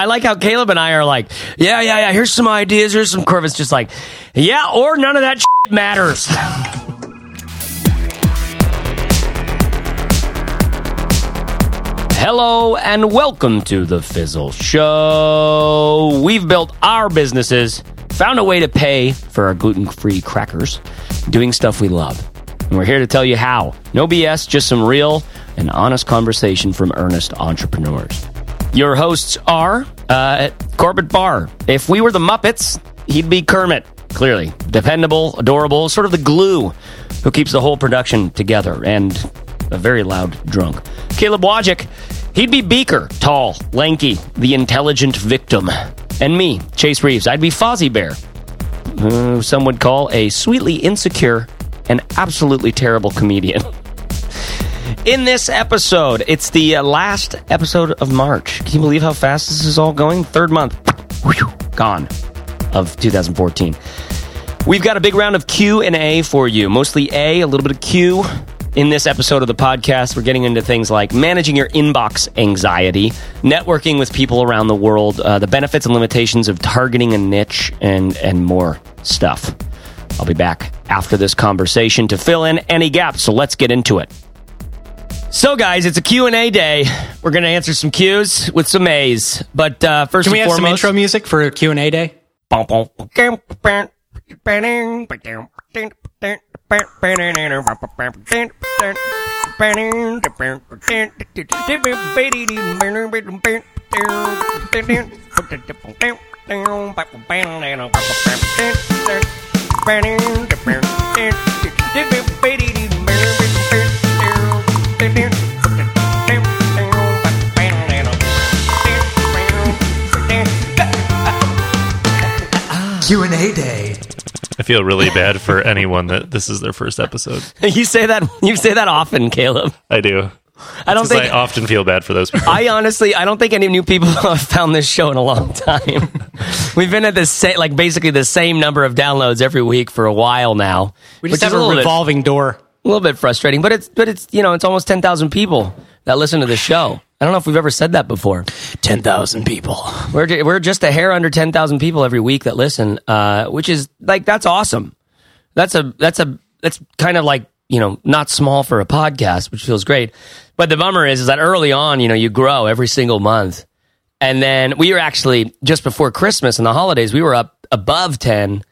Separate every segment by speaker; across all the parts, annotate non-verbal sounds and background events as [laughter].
Speaker 1: I like how Caleb and I are like, yeah, yeah, yeah. Here's some ideas. Here's some Corbett's just like, yeah, or none of that shit matters. Hello and welcome to the Fizzle Show. We've built our businesses, found a way to pay for our gluten free crackers, doing stuff we love. And we're here to tell you how. No BS, just some real and honest conversation from earnest entrepreneurs. Your hosts are uh, Corbett Barr. If we were the Muppets, he'd be Kermit. Clearly, dependable, adorable, sort of the glue who keeps the whole production together, and a very loud drunk. Caleb Wojcik, he'd be Beaker, tall, lanky, the intelligent victim. And me, Chase Reeves, I'd be Fozzie Bear, who some would call a sweetly insecure and absolutely terrible comedian. [laughs] In this episode, it's the uh, last episode of March. Can you believe how fast this is all going? Third month, gone of 2014. We've got a big round of Q and A for you. Mostly A, a little bit of Q. In this episode of the podcast, we're getting into things like managing your inbox anxiety, networking with people around the world, uh, the benefits and limitations of targeting a niche, and and more stuff. I'll be back after this conversation to fill in any gaps. So let's get into it. So, guys, it's a Q&A day. We're going to answer some Q's with some A's. But uh, first
Speaker 2: Can we have some intro music for Q and A day?
Speaker 3: Q and A day.
Speaker 4: I feel really bad for anyone that this is their first episode. [laughs]
Speaker 1: you say that you say that often, Caleb.
Speaker 4: I do.
Speaker 1: I don't think
Speaker 4: I often feel bad for those people.
Speaker 1: I honestly, I don't think any new people [laughs] have found this show in a long time. [laughs] We've been at the same, like basically the same number of downloads every week for a while now.
Speaker 2: We just
Speaker 1: which
Speaker 2: have a
Speaker 1: little bit-
Speaker 2: revolving door.
Speaker 1: a little bit frustrating, but it's but it's you know it's almost ten thousand people that listen to the show. I don't know if we've ever said that before.
Speaker 2: Ten thousand people.
Speaker 1: We're we're just a hair under ten thousand people every week that listen, uh, which is like that's awesome. That's a that's a that's kind of like you know not small for a podcast, which feels great. But the bummer is is that early on, you know, you grow every single month, and then we were actually just before Christmas and the holidays, we were up above ten.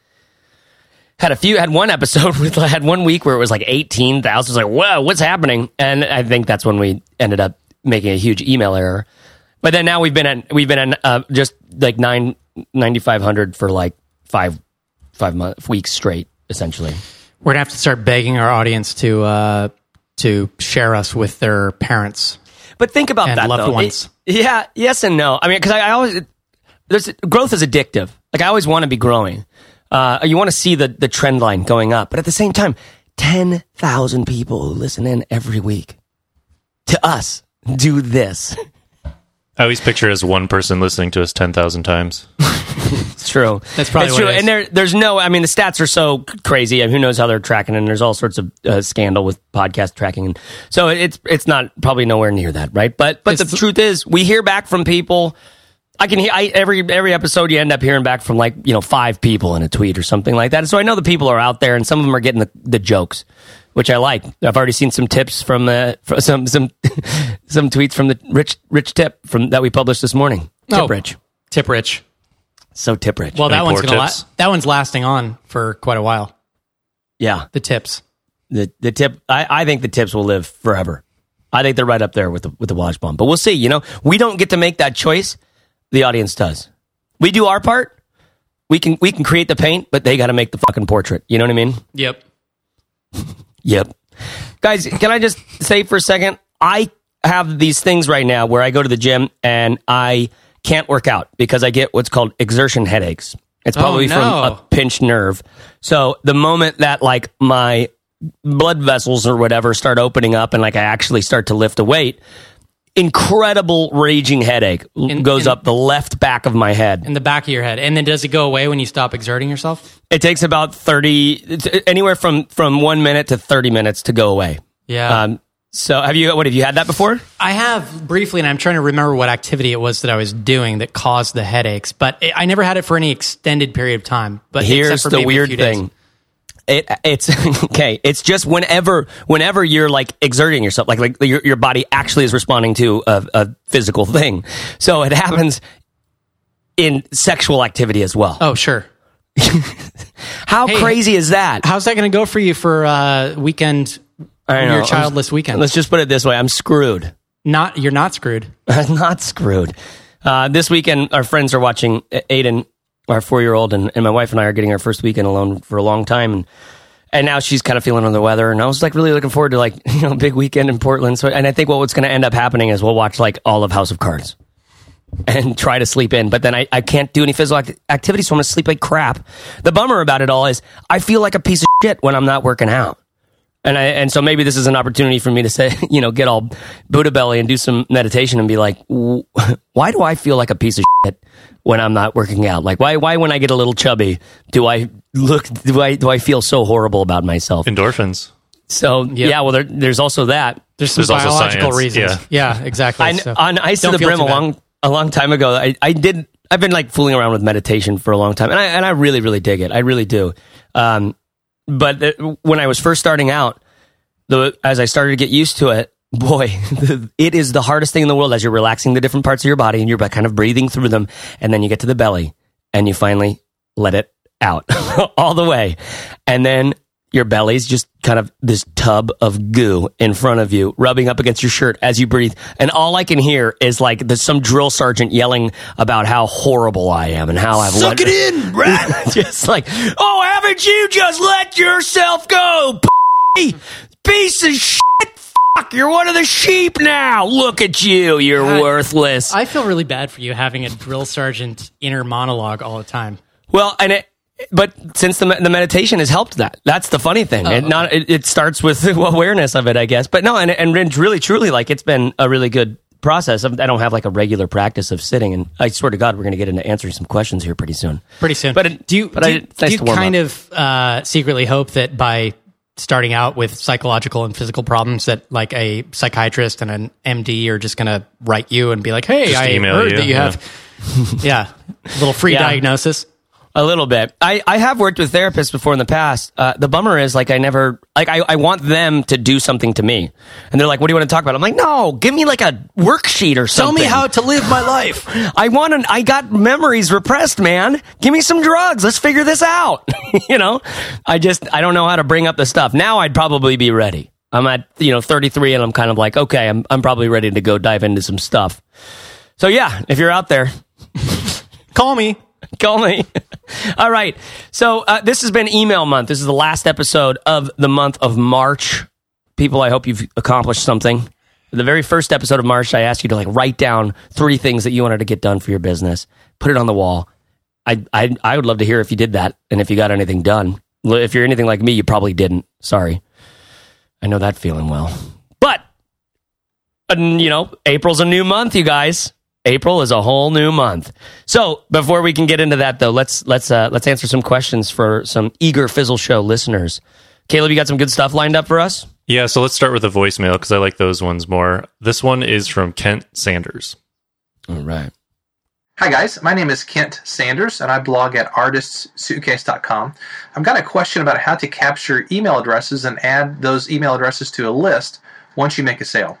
Speaker 1: Had a few, had one episode [laughs] with, had one week where it was like 18,000. I was like, whoa, what's happening? And I think that's when we ended up making a huge email error. But then now we've been at, we've been at uh, just like nine, 9,500 for like five, five months, weeks straight, essentially.
Speaker 2: We're gonna have to start begging our audience to uh, to share us with their parents.
Speaker 1: But think about that,
Speaker 2: loved
Speaker 1: though.
Speaker 2: ones.
Speaker 1: It- yeah, yes and no. I mean, because I, I always there's growth is addictive. Like I always want to be growing. Uh, you want to see the the trend line going up, but at the same time, ten thousand people who listen in every week to us do this.
Speaker 4: I always picture as one person listening to us 10,000 times.
Speaker 1: It's true.
Speaker 2: That's probably
Speaker 1: it's
Speaker 2: what
Speaker 1: true.
Speaker 2: it is.
Speaker 1: And there, there's no. I mean, the stats are so crazy. and Who knows how they're tracking? And there's all sorts of uh, scandal with podcast tracking, and so it's it's not probably nowhere near that, right? But but
Speaker 2: It's
Speaker 1: the truth is, we hear back from people. I can hear I, every every episode. You end up hearing back from like you know five people in a tweet or something like that. So I know the people are out there, and some of them are getting the, the jokes, which I like. I've already seen some tips from uh, from some some [laughs] some tweets from the rich rich tip from that we published this morning. Tip
Speaker 2: Oh.
Speaker 1: rich,
Speaker 2: Tip rich.
Speaker 1: so tip rich.
Speaker 2: Well, that
Speaker 4: Any
Speaker 2: one's gonna la- that one's lasting on for quite a while.
Speaker 1: yeah.
Speaker 2: The tips.
Speaker 1: the the tip I, I think the tips will live forever. I think they're right up there with the with the watch bomb. But we'll see. You know, we don't get to make that choice. The audience does. We do our part. We can we can create the paint, but they got to make the fucking portrait. You know what I mean?
Speaker 2: Yep. [laughs]
Speaker 1: Yep. Guys, can I just say for a second? I have these things right now where I go to the gym and I can't work out because I get what's called exertion headaches. It's
Speaker 2: Oh,
Speaker 1: probably from a pinched nerve. So the moment that like my blood vessels or whatever start opening up and like I actually start to lift a weight, incredible raging headache
Speaker 2: In-
Speaker 1: goes
Speaker 2: in-
Speaker 1: up the left back of my head.
Speaker 2: In the back of your head, and then does it go away when you stop exerting yourself?
Speaker 1: It takes about 30 anywhere from from 1 minute to 30 minutes to go away.
Speaker 2: Yeah.
Speaker 1: Um, So have you? What have you had that before?
Speaker 2: I have briefly, and I'm trying to remember what activity it was that I was doing that caused the headaches. But it, I never had it for any extended period of time. But
Speaker 1: Here's
Speaker 2: for
Speaker 1: the weird
Speaker 2: thing days.
Speaker 1: It it's [laughs] okay. It's just whenever whenever you're like exerting yourself, like like your your body actually is responding to a, a physical thing. So it happens in sexual activity as well.
Speaker 2: Oh, sure. [laughs]
Speaker 1: How
Speaker 2: hey,
Speaker 1: crazy is that?
Speaker 2: How's that going to go for you for uh, weekend?
Speaker 1: I know.
Speaker 2: Your
Speaker 1: I'm-
Speaker 2: childless weekend.
Speaker 1: Let's just put it this way: I'm screwed.
Speaker 2: Not you're not screwed. [laughs]
Speaker 1: I'm not screwed. Uh, this weekend, our friends are watching Aiden, our four year old, and, and my wife and I are getting our first weekend alone for a long time. And, and now she's kind of feeling under the weather. And I was like really looking forward to like, [laughs] you know, big weekend in Portland. So, and I think what's going to end up happening is we'll watch like all of House of Cards and [laughs] try to sleep in. But then I, I can't do any physical act- activity. So I'm going to sleep like crap. The bummer about it all is I feel like a piece of shit when I'm not working out. And I, and so maybe this is an opportunity for me to say, [laughs] you know, get all Buddha belly and do some meditation and be like, [laughs] why do I feel like a piece of shit when I'm not working out? Like, why, why when I get a little chubby, do I look, do I, do I feel so horrible about myself?
Speaker 4: Endorphins.
Speaker 1: So yeah, well, there, there's also that.
Speaker 2: There's some
Speaker 4: There's
Speaker 2: biological reasons. Yeah, exactly.
Speaker 1: I,
Speaker 2: So
Speaker 1: on Ice to the Brim a long, a long time ago, I, I did, I've been like fooling around with meditation for a long time and I, and I really, really dig it. I really do. Um, but when I was first starting out, the as I started to get used to it, [laughs] boy, [laughs] it is the hardest thing in the world as you're relaxing the different parts of your body and you're kind of breathing through them, and then you get to the belly and you finally let it out [laughs] all the way, and then your belly's just kind of this tub of goo in front of you, rubbing up against your shirt as you breathe. And all I can hear is like there's some drill sergeant yelling about how horrible I am and how I've
Speaker 3: Suck
Speaker 1: let-
Speaker 3: it in, [laughs] rat. [laughs]
Speaker 1: just like, oh, haven't you just let yourself go, p- piece of shit? Fuck, you're one of the sheep now. Look at you, you're
Speaker 2: God.
Speaker 1: worthless.
Speaker 2: I feel really bad for you having a drill sergeant inner monologue all the time.
Speaker 1: well, and it. But since the the meditation has helped that, that's the funny thing. it not it, it starts with [laughs] awareness of it, I guess. But no, and and really truly like it's been a really good process. I don't have like a regular practice of sitting, and I swear to God, we're going to get into answering some questions here pretty soon.
Speaker 2: Pretty soon.
Speaker 1: But it-
Speaker 2: do you
Speaker 1: but
Speaker 2: do,
Speaker 1: I-
Speaker 2: you-
Speaker 1: it's nice
Speaker 2: do you kind
Speaker 1: up.
Speaker 2: of uh, secretly hope that by starting out with psychological and physical problems that like a psychiatrist and an MD are just going to write you and be like, "Hey,
Speaker 4: Just
Speaker 2: I
Speaker 4: email
Speaker 2: heard
Speaker 4: you,
Speaker 2: that you
Speaker 4: yeah.
Speaker 2: have [laughs] yeah, a little free
Speaker 1: Yeah.
Speaker 2: diagnosis."
Speaker 1: A little bit. I, I have worked with therapists before in the past. Uh, the bummer is like I never like I, I want them to do something to me, and they're like, "What do you want to talk about?" I'm like, "No, give me like a worksheet or something.
Speaker 3: Tell me how to live my life. [laughs]
Speaker 1: I want an, I got memories repressed, man. Give me some drugs. Let's figure this out. [laughs] you know, I just I don't know how to bring up the stuff. Now I'd probably be ready. I'm at you know 33, and I'm kind of like, okay, I'm I'm probably ready to go dive into some stuff. So yeah, if you're out there, [laughs]
Speaker 2: Call me.
Speaker 1: Me. [laughs] All right. So uh, this has been email month. This is the last episode of the month of March. People, I hope you've accomplished something. The very first episode of March, I asked you to like write down three things that you wanted to get done for your business. Put it on the wall. I I I would love to hear if you did that and if you got anything done. If you're anything like me, you probably didn't. Sorry. I know that feeling well. But uh, you know, April's a new month, you guys. April is a whole new month. So before we can get into that, though, let's let's uh, let's answer some questions for some eager Fizzle Show listeners. Caleb, you got some good stuff lined up for us.
Speaker 4: Yeah, so let's start with the voicemail because I like those ones more. This one is from Kent Sanders.
Speaker 1: All right.
Speaker 5: Hi, guys. My name is Kent Sanders, and I blog at artistsuitcase.com. I've got a question about how to capture email addresses and add those email addresses to a list once you make a sale.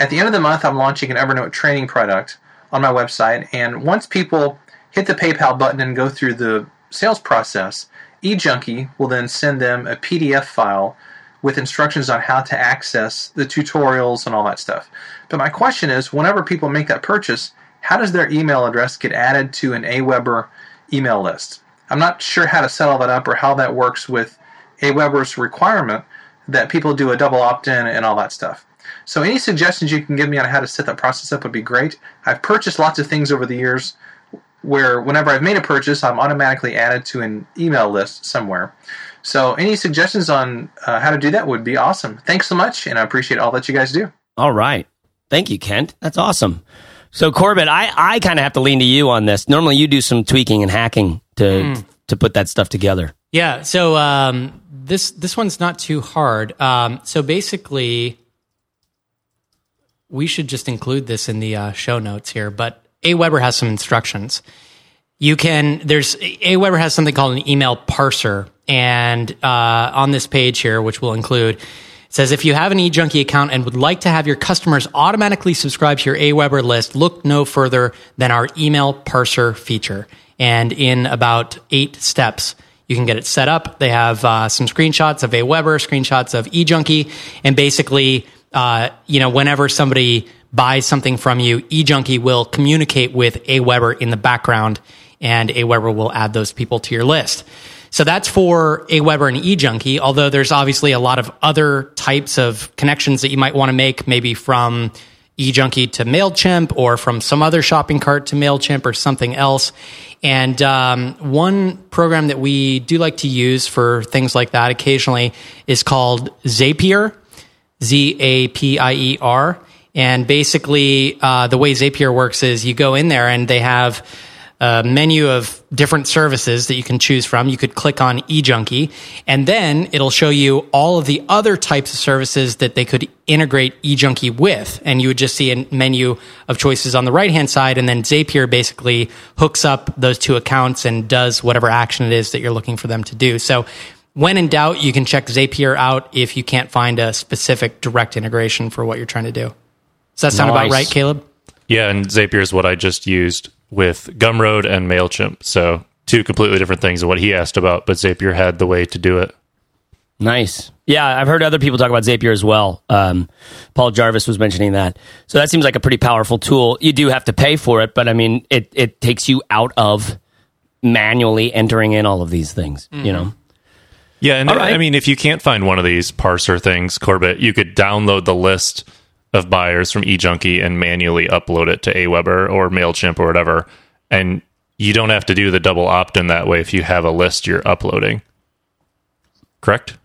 Speaker 5: At the end of the month, I'm launching an Evernote training product on my website, and once people hit the PayPal button and go through the sales process, eJunkie will then send them a PDF file with instructions on how to access the tutorials and all that stuff. But my question is whenever people make that purchase, how does their email address get added to an Aweber email list? I'm not sure how to set all that up or how that works with Aweber's requirement that people do a double opt in and all that stuff. So, any suggestions you can give me on how to set that process up would be great. I've purchased lots of things over the years where whenever I've made a purchase, I'm automatically added to an email list somewhere. So, any suggestions on uh, how to do that would be awesome. Thanks so much, and I appreciate all that you guys do.
Speaker 1: All right. Thank you, Kent. That's awesome. So Corbett, I, I kind of have to lean to you on this. Normally you do some tweaking and hacking to to put that stuff together.
Speaker 2: Yeah. So um, this this one's not too hard. Um, so basically, we should just include this in the uh, show notes here. But Aweber has some instructions. You can there's Aweber has something called an email parser, and uh, on this page here, which we'll include. It says if you have an eJunkie account and would like to have your customers automatically subscribe to your Aweber list, look no further than our email parser feature. And in about eight steps, you can get it set up. They have uh, some screenshots of Aweber, screenshots of eJunkie, and basically, uh, you know, whenever somebody buys something from you, eJunkie will communicate with Aweber in the background, and Aweber will add those people to your list. So that's for Aweber and eJunkie, although there's obviously a lot of other types of connections that you might want to make, maybe from eJunkie to MailChimp or from some other shopping cart to MailChimp or something else. And um, one program that we do like to use for things like that occasionally is called Zapier, Z A P I E R. And basically, uh, the way Zapier works is you go in there and they have a menu of different services that you can choose from. You could click on eJunkie, and then it'll show you all of the other types of services that they could integrate eJunkie with. And you would just see a menu of choices on the right hand side, and then Zapier basically hooks up those two accounts and does whatever action it is that you're looking for them to do. So when in doubt, you can check Zapier out if you can't find a specific direct integration for what you're trying to do. Does that sound about right, Caleb?
Speaker 4: Yeah, and Zapier is what I just used with Gumroad and Mailchimp. So two completely different things than what he asked about, but Zapier had the way to do it.
Speaker 1: Nice. Yeah, I've heard other people talk about Zapier as well. Um, Paul Jarvis was mentioning that. So that seems like a pretty powerful tool. You do have to pay for it, but I mean, it, it takes you out of manually entering in all of these things, you know?
Speaker 4: Yeah, and
Speaker 1: right.
Speaker 4: I mean, if you can't find one of these parser things, Corbett, you could download the list of buyers from eJunkie and manually upload it to Aweber or Mailchimp or whatever, and you don't have to do the double opt-in that way if you have a list you're uploading. Correct?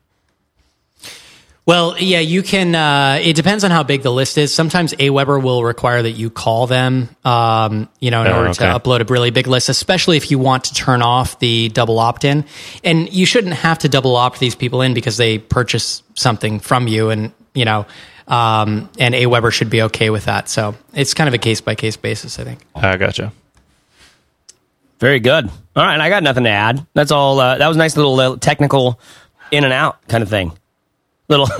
Speaker 2: Well, yeah, you can. Uh, it depends on how big the list is. Sometimes Aweber will require that you call them, um, you know, in
Speaker 4: Oh,
Speaker 2: order to upload a really big list, especially if you want to turn off the double opt in. And you shouldn't have to double opt these people in because they purchase something from you, and you know, um, and Aweber should be okay with that. So it's kind of a case by case basis, I think.
Speaker 4: I gotcha.
Speaker 1: Very good. All right, I got nothing to add. That's all. Uh, that was a nice little uh, technical in and out kind of thing. Little, [laughs]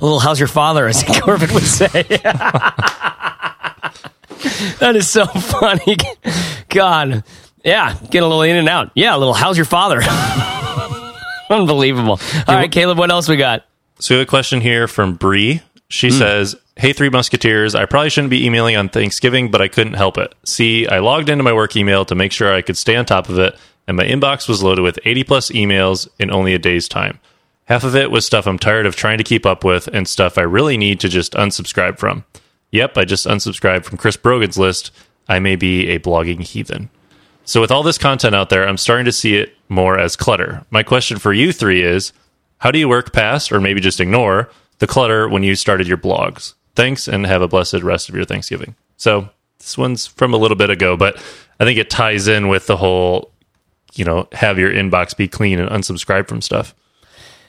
Speaker 1: little. How's your father? As [laughs] Corbett would say. [laughs] that is so funny. God, yeah, get a little in and out. Yeah, a little. How's your father? Unbelievable. All right, Caleb. What else we got?
Speaker 4: So we have a question here from Bree. She hmm. says, Hey, Three Musketeers, I probably shouldn't be emailing on Thanksgiving, but I couldn't help it. See, I logged into my work email to make sure I could stay on top of it, and my inbox was loaded with 80 plus emails in only a day's time. Half of it was stuff I'm tired of trying to keep up with and stuff I really need to just unsubscribe from. Yep, I just unsubscribed from Chris Brogan's list. I may be a blogging heathen. So, with all this content out there, I'm starting to see it more as clutter. My question for you three is how do you work past, or maybe just ignore, the clutter when you started your blogs? Thanks, and have a blessed rest of your Thanksgiving. So, this one's from a little bit ago, but I think it ties in with the whole, you know, have your inbox be clean and unsubscribe from stuff.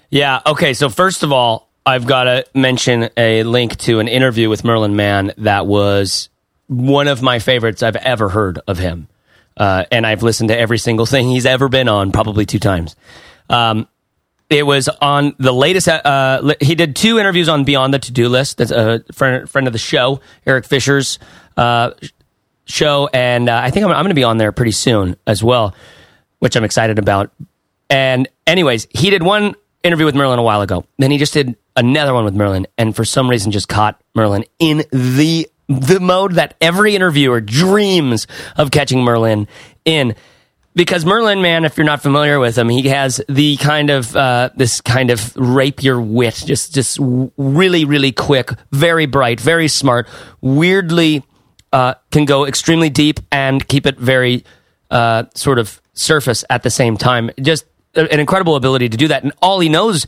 Speaker 1: Yeah. Okay. So first of all, I've got to mention a link to an interview with Merlin Mann that was one of my favorites I've ever heard of him, uh, and I've listened to every single thing he's ever been on, probably two times. Um, it was on the latest. Uh, he did two interviews on Beyond the To Do List. That's a friend, friend of the show, Erik Fisher's uh, show, and uh, I think I'm, I'm going to be on there pretty soon as well, which I'm excited about. And anyways, he did one interview with Merlin a while ago. Then he just did another one with Merlin, and for some reason, just caught Merlin in the the mode that every interviewer dreams of catching Merlin in. Because Merlin, man, if you're not familiar with him, he has the kind of uh, this kind of rapier wit, just just really, really quick, very bright, very smart, weirdly uh, can go extremely deep and keep it very uh, sort of surface at the same time. Just an incredible ability to do that. And all he knows,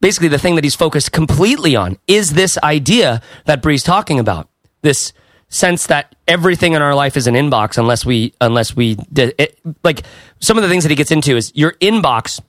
Speaker 1: basically, the thing that he's focused completely on is this idea that Bree's talking about. This sense that everything in our life is an inbox unless we unless we it, like some of the things that he gets into is your inbox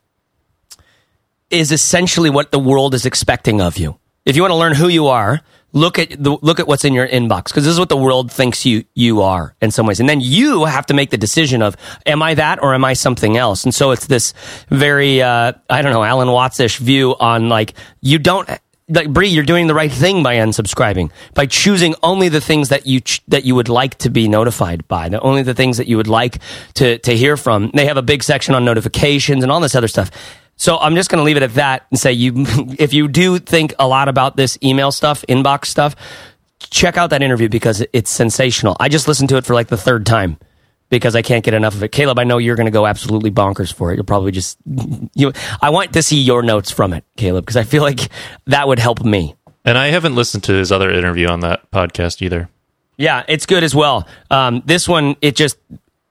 Speaker 1: is essentially what the world is expecting of you. If you want to learn who you are, look at the look at what's in your inbox because this is what the world thinks you you are in some ways and then you have to make the decision of am i that or am i something else and so it's this very uh, i don't know alan watts-ish view on like you don't like Bree, you're doing the right thing by unsubscribing, by choosing only the things that you ch- that you would like to be notified by, the only the things that you would like to to hear from. They have a big section on notifications and all this other stuff. So I'm just going to leave it at that and say you [laughs] if you do think a lot about this email stuff, inbox stuff, check out that interview because it's sensational. I just listened to it for like the third time because I can't get enough of it. Caleb, I know you're going to go absolutely bonkers for it. You'll probably just [laughs] you. I want to see your notes from it, Caleb, because I feel like that would help me.
Speaker 4: And I haven't listened to his other interview on that podcast either.
Speaker 1: Yeah, it's good as well. Um, this one, it just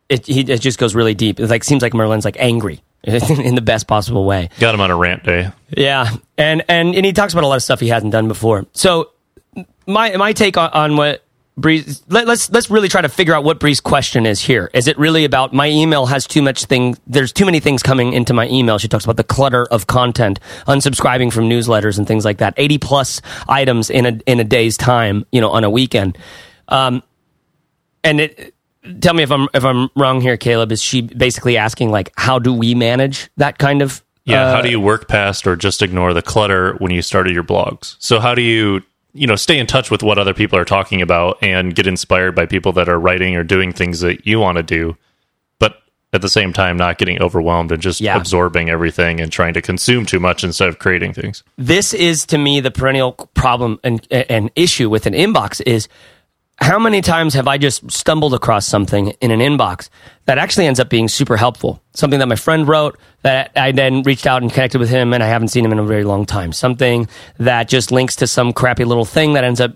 Speaker 1: it he, it just goes really deep. It like seems like Merlin's like angry [laughs] in the best possible way.
Speaker 4: Got him on a rant day.
Speaker 1: Yeah, and and and he talks about a lot of stuff he hasn't done before. So my my take on, on what Bree's let, let's let's really try to figure out what Bree's question is here. Is it really about my email has too much thing? There's too many things coming into my email. She talks about the clutter of content, unsubscribing from newsletters and things like that. Eighty plus items in a in a day's time, you know, on a weekend. Um, and it tell me if I'm if I'm wrong here, Caleb. Is she basically asking like how do we manage that kind of
Speaker 4: Yeah,
Speaker 1: uh,
Speaker 4: how do you work past or just ignore the clutter when you started your blogs? So how do you, you know, stay in touch with what other people are talking about and get inspired by people that are writing or doing things that you want to do, but at the same time not getting overwhelmed and just
Speaker 1: Yeah.
Speaker 4: absorbing everything and trying to consume too much instead of creating things.
Speaker 1: this is to me the perennial problem and an issue with an inbox is how many times have I just stumbled across something in an inbox that actually ends up being super helpful? Something that my friend wrote that I then reached out and connected with him and I haven't seen him in a very long time. Something that just links to some crappy little thing that ends up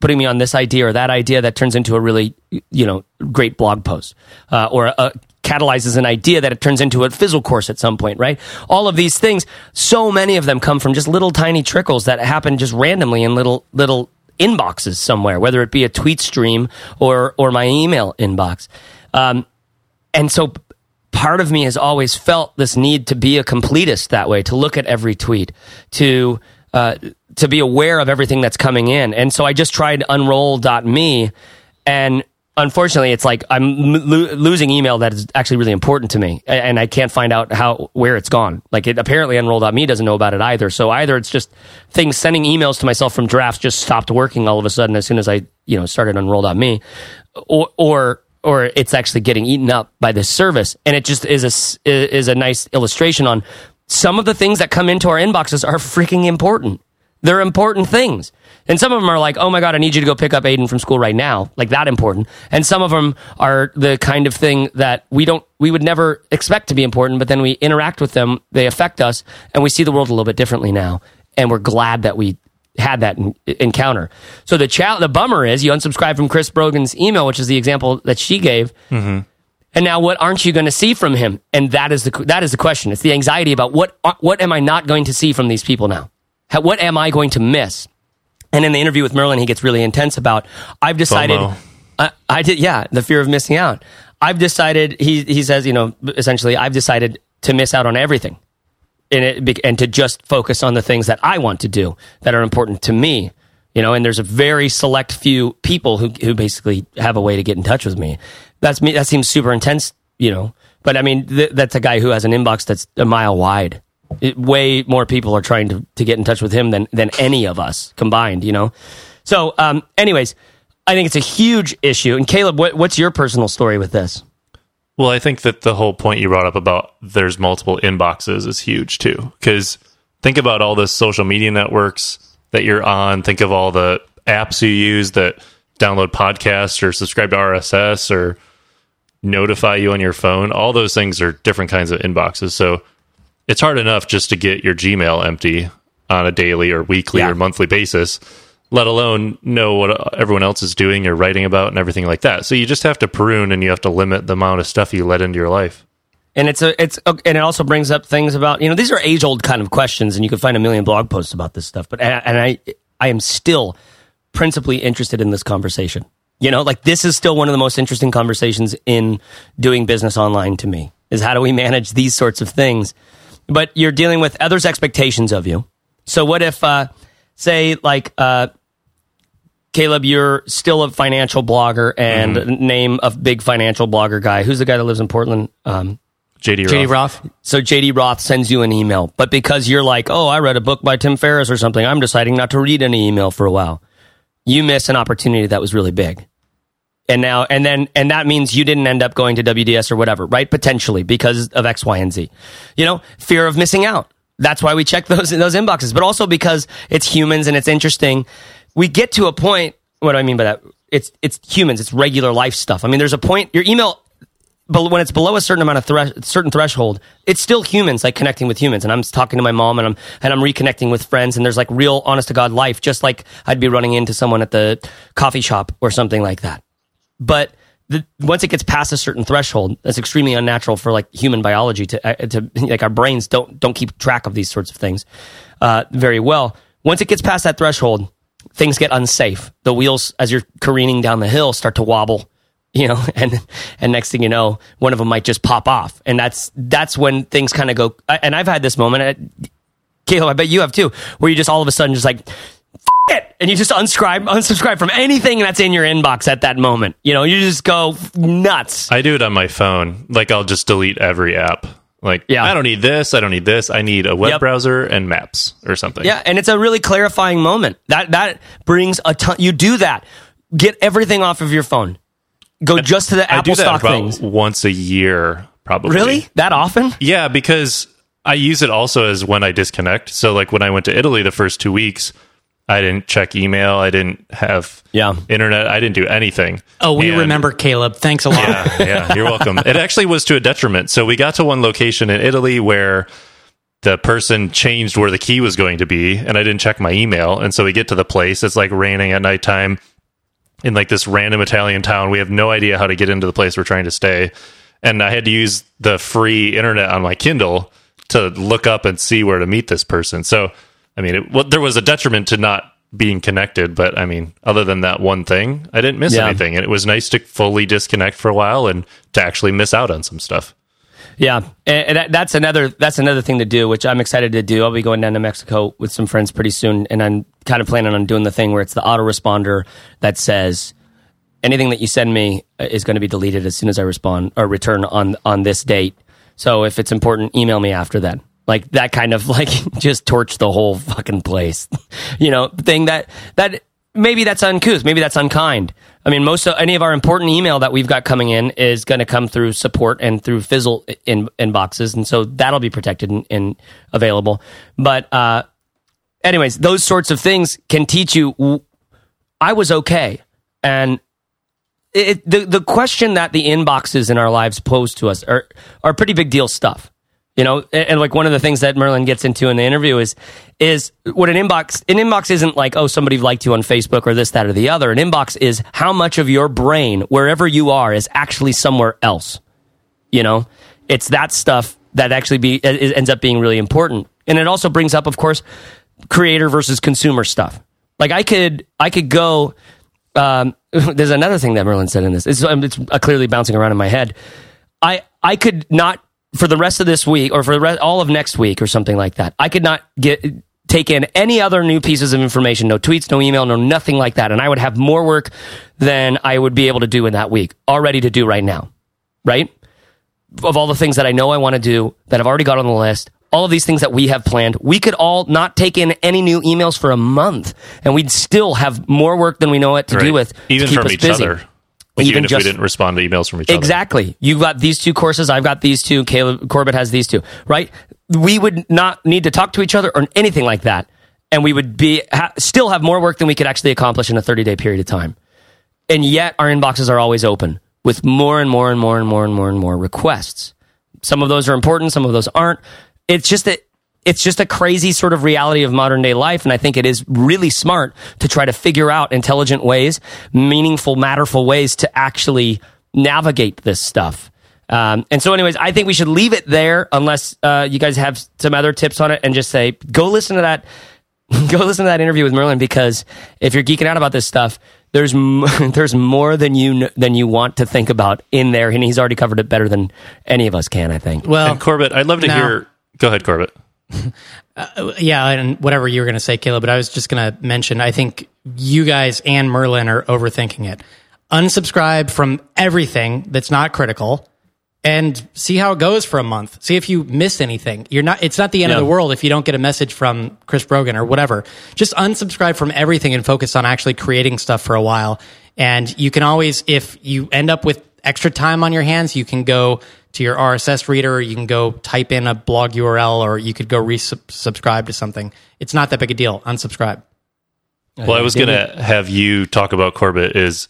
Speaker 1: putting me on this idea or that idea that turns into a really, you know, great blog post. Uh, or a, catalyzes an idea that it turns into a fizzle course at some point, right? All of these things, so many of them come from just little tiny trickles that happen just randomly in little, little inboxes somewhere, whether it be a tweet stream or, or my email inbox. Um, and so part of me has always felt this need to be a completist that way, to look at every tweet, to, uh, to be aware of everything that's coming in. And so I just tried unroll.me and unfortunately it's like i'm lo- losing email that is actually really important to me and i can't find out how where it's gone. Like it apparently unroll.me doesn't know about it either. So either it's just things sending emails to myself from drafts just stopped working all of a sudden as soon as i you know started unroll.me or or or it's actually getting eaten up by this service. And it just is a is a nice illustration on some of the things that come into our inboxes are freaking important. They're important things. And some of them are like, oh my God, I need you to go pick up Aiden from school right now. Like that important. And some of them are the kind of thing that we don't, we would never expect to be important, but then we interact with them, they affect us, and we see the world a little bit differently now. And we're glad that we had that en- encounter. So the cha- the bummer is you unsubscribe from Chris Brogan's email, which is the example that she gave. Mm-hmm. And now, what aren't you going to see from him? And that is the that is the question. It's the anxiety about what what am I not going to see from these people now? How, what am I going to miss? And in the interview with Merlin, he gets really intense about. I've decided. I, I did, yeah, the fear of missing out. I've decided. He he says, you know, essentially, I've decided to miss out on everything, and it and to just focus on the things that I want to do that are important to me. You know, and there's a very select few people who who basically have a way to get in touch with me. That's me. That seems super intense. You know, but I mean, th- that's a guy who has an inbox that's a mile wide. It, way more people are trying to, to get in touch with him than than any of us combined. You know. So, um, anyways, I think it's a huge issue. And Caleb, what, what's your personal story with this?
Speaker 4: Well, I think that the whole point you brought up about there's multiple inboxes is huge too. Because think about all the social media networks that you're on. Think of all the apps you use that download podcasts or subscribe to RSS or notify you on your phone. All those things are different kinds of inboxes. So it's hard enough just to get your Gmail empty on a daily or weekly
Speaker 1: Yeah.
Speaker 4: or monthly basis, let alone know what everyone else is doing or writing about and everything like that. So you just have to prune and you have to limit the amount of stuff you let into your life.
Speaker 1: And it's a it's a, and it also brings up things about you know these are age old kind of questions, and you can find a million blog posts about this stuff. But and, and I I am still principally interested in this conversation. You know, like this is still one of the most interesting conversations in doing business online to me. Is how do we manage these sorts of things? But you're dealing with others' expectations of you. So what if, uh, say, like uh, Caleb, you're still a financial blogger and
Speaker 4: Mm-hmm.
Speaker 1: name a big financial blogger guy. Who's the guy that lives in Portland? Um,
Speaker 4: JD,
Speaker 2: JD
Speaker 4: Roth.
Speaker 2: Roth.
Speaker 1: so JD Roth sends you an email, but because you're like, oh, I read a book by Tim Ferriss or something, I'm deciding not to read any email for a while. You miss an opportunity that was really big. And now, and then, and that means you didn't end up going to WDS or whatever, right? Potentially because of X, Y, and Z. You know, fear of missing out. That's why we check those, those inboxes, but also because it's humans and it's interesting. We get to a point, what do I mean by that? It's, it's humans, it's regular life stuff. I mean, there's a point, your email but when it's below a certain amount of thresh, certain threshold, it's still humans, like connecting with humans. And I'm talking to my mom, and I'm and I'm reconnecting with friends, and there's like real, honest to god life, just like I'd be running into someone at the coffee shop or something like that. But the, once it gets past a certain threshold, that's extremely unnatural for like human biology to uh, to like our brains don't don't keep track of these sorts of things uh, very well. Once it gets past that threshold, things get unsafe. The wheels, as you're careening down the hill, start to wobble [laughs] you know and and next thing you know one of them might just pop off and that's that's when things kind of go and i've had this moment uh, caleb i bet you have too where you just all of a sudden just like "F- it and you just unsubscribe unsubscribe from anything that's in your inbox at that moment you know you just go nuts
Speaker 4: I do it on my phone. Like I'll just delete every app. Like
Speaker 1: Yeah.
Speaker 4: I don't need this. I don't need this. I need a web
Speaker 1: Yep.
Speaker 4: browser and maps or something.
Speaker 1: yeah and it's a really clarifying moment that that brings a ton you do that get everything off of your phone go just to the
Speaker 4: I do
Speaker 1: apple
Speaker 4: that
Speaker 1: stock
Speaker 4: about
Speaker 1: things
Speaker 4: once a year, probably.
Speaker 1: really that often
Speaker 4: Yeah, because I use it also as when I disconnect. So like when I went to Italy the first two weeks, I didn't check email. I didn't have
Speaker 1: Yeah.
Speaker 4: internet. I didn't do anything.
Speaker 2: Oh, we
Speaker 4: And-
Speaker 2: remember Caleb. Thanks a lot.
Speaker 4: Yeah, yeah, you're welcome. It actually was to a detriment. So we got to one location in Italy where the person changed where the key was going to be, and I didn't check my email. And so we get to the place. It's like raining at nighttime in like this random Italian town. We have no idea how to get into the place we're trying to stay. And I had to use the free internet on my Kindle to look up and see where to meet this person. So, I mean, it, well, there was a detriment to not being connected, but I mean, other than that one thing, I didn't miss
Speaker 1: Yeah.
Speaker 4: anything. And it was nice to fully disconnect for a while and to actually miss out on some stuff.
Speaker 1: Yeah, and and that, that's another that's another thing to do, which I'm excited to do. I'll be going down to Mexico with some friends pretty soon, and I'm kind of planning on doing the thing where it's the autoresponder that says anything that you send me uh, is going to be deleted as soon as I respond or return on on this date. So if it's important, email me after that. Like that kind of [laughs] like just torch the whole fucking place, [laughs] you know, thing that that maybe that's uncouth, maybe that's unkind. I mean, most of any of our important email that we've got coming in is going to come through support and through Fizzle in inboxes, and so that'll be protected and, and available. But uh, anyways, those sorts of things can teach you. i was okay, and it, the the question that the inboxes in our lives pose to us are are pretty big deal stuff. You know, and, like one of the things that Merlin gets into in the interview is is what an inbox an inbox isn't like oh somebody liked you on Facebook or this that or the other. An inbox is how much of your brain wherever you are is actually somewhere else. You know, it's that stuff that actually be it ends up being really important, and it also brings up, of course, creator versus consumer stuff. Like I could I could go. Um, [laughs] there's another thing that Merlin said in this. It's, um, it's uh, clearly bouncing around in my head. I I could not for the rest of this week or for all of next week or something like that. I could not get take in any other new pieces of information. No tweets, no email, no nothing like that. And I would have more work than I would be able to do in that week, already to do right now. Right of all the things that I know I want to do that I've already got on the list, all of these things that we have planned, we could all not take in any new emails for a month, and we'd still have more work than we know what to do with.
Speaker 4: even
Speaker 1: to keep
Speaker 4: from
Speaker 1: us
Speaker 4: each
Speaker 1: busy.
Speaker 4: other. Like, even, if
Speaker 1: just-
Speaker 4: we didn't respond to emails from each other.
Speaker 1: Exactly. You've got these two courses. I've got these two. Caleb Corbett has these two. Right? We would not need to talk to each other or anything like that, and we would be ha- still have more work than we could actually accomplish in a thirty day period of time. And yet, our inboxes are always open with more and more and more and more and more and more requests. Some of those are important. Some of those aren't. It's just that it's just a crazy sort of reality of modern day life. And I think it is really smart to try to figure out intelligent ways, meaningful, matterful ways to actually navigate this stuff. Um, and so, anyways, I think we should leave it there unless uh, you guys have some other tips on it and just say, go listen to that. [laughs] Go listen to that interview with Merlin because if you're geeking out about this stuff, there's [laughs] there's more than you than you want to think about in there, and he's already covered it better than any of us can. I think.
Speaker 2: Well,
Speaker 4: And Corbett, I'd love to
Speaker 2: now-
Speaker 4: hear. Go ahead, Corbett.
Speaker 2: Uh, yeah, and whatever you were going to say, Caleb, but I was just going to mention, I think you guys and Merlin are overthinking it. Unsubscribe from everything that's not critical and see how it goes for a month. See if you miss anything. You're not, it's not the end
Speaker 1: Yeah.
Speaker 2: of the world if you don't get a message from Chris Brogan or whatever. Just unsubscribe from everything and focus on actually creating stuff for a while. And you can always, if you end up with extra time on your hands, you can go to your RSS reader, you can go type in a blog URL, or you could go resubscribe to something. It's not that big a deal. Unsubscribe.
Speaker 4: Well, I was going to have you talk about Corbett is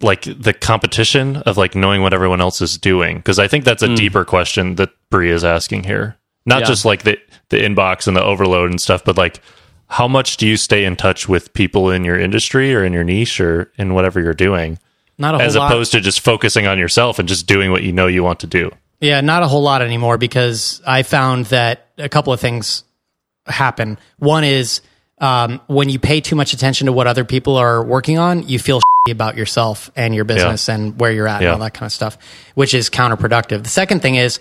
Speaker 4: like the competition of like knowing what everyone else is doing because I think that's a hmm. deeper question that Bree is asking here. Not
Speaker 1: Yeah.
Speaker 4: just like the the inbox and the overload and stuff, but like how much do you stay in touch with people in your industry or in your niche or in whatever you're doing,
Speaker 2: Not a whole
Speaker 4: as
Speaker 2: lot.
Speaker 4: opposed to just focusing on yourself and just doing what you know you want to do.
Speaker 2: Yeah, not a whole lot anymore because I found that a couple of things happen. One is um, when you pay too much attention to what other people are working on, you feel shitty about yourself and your business and where you're at
Speaker 4: Yeah.
Speaker 2: and all that kind of stuff, which is counterproductive. The second thing is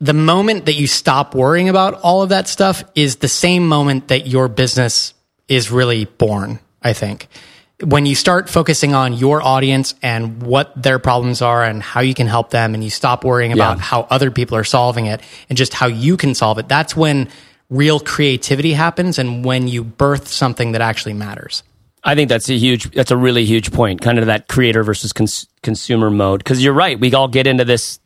Speaker 2: the moment that you stop worrying about all of that stuff is the same moment that your business is really born, I think. When you start focusing on your audience and what their problems are and how you can help them, and you stop worrying about
Speaker 1: Yeah.
Speaker 2: how other people are solving it and just how you can solve it, that's when real creativity happens and when you birth something that actually matters.
Speaker 1: I think that's a huge, that's a really huge point, kind of that creator versus cons- consumer mode. Because you're right, we all get into this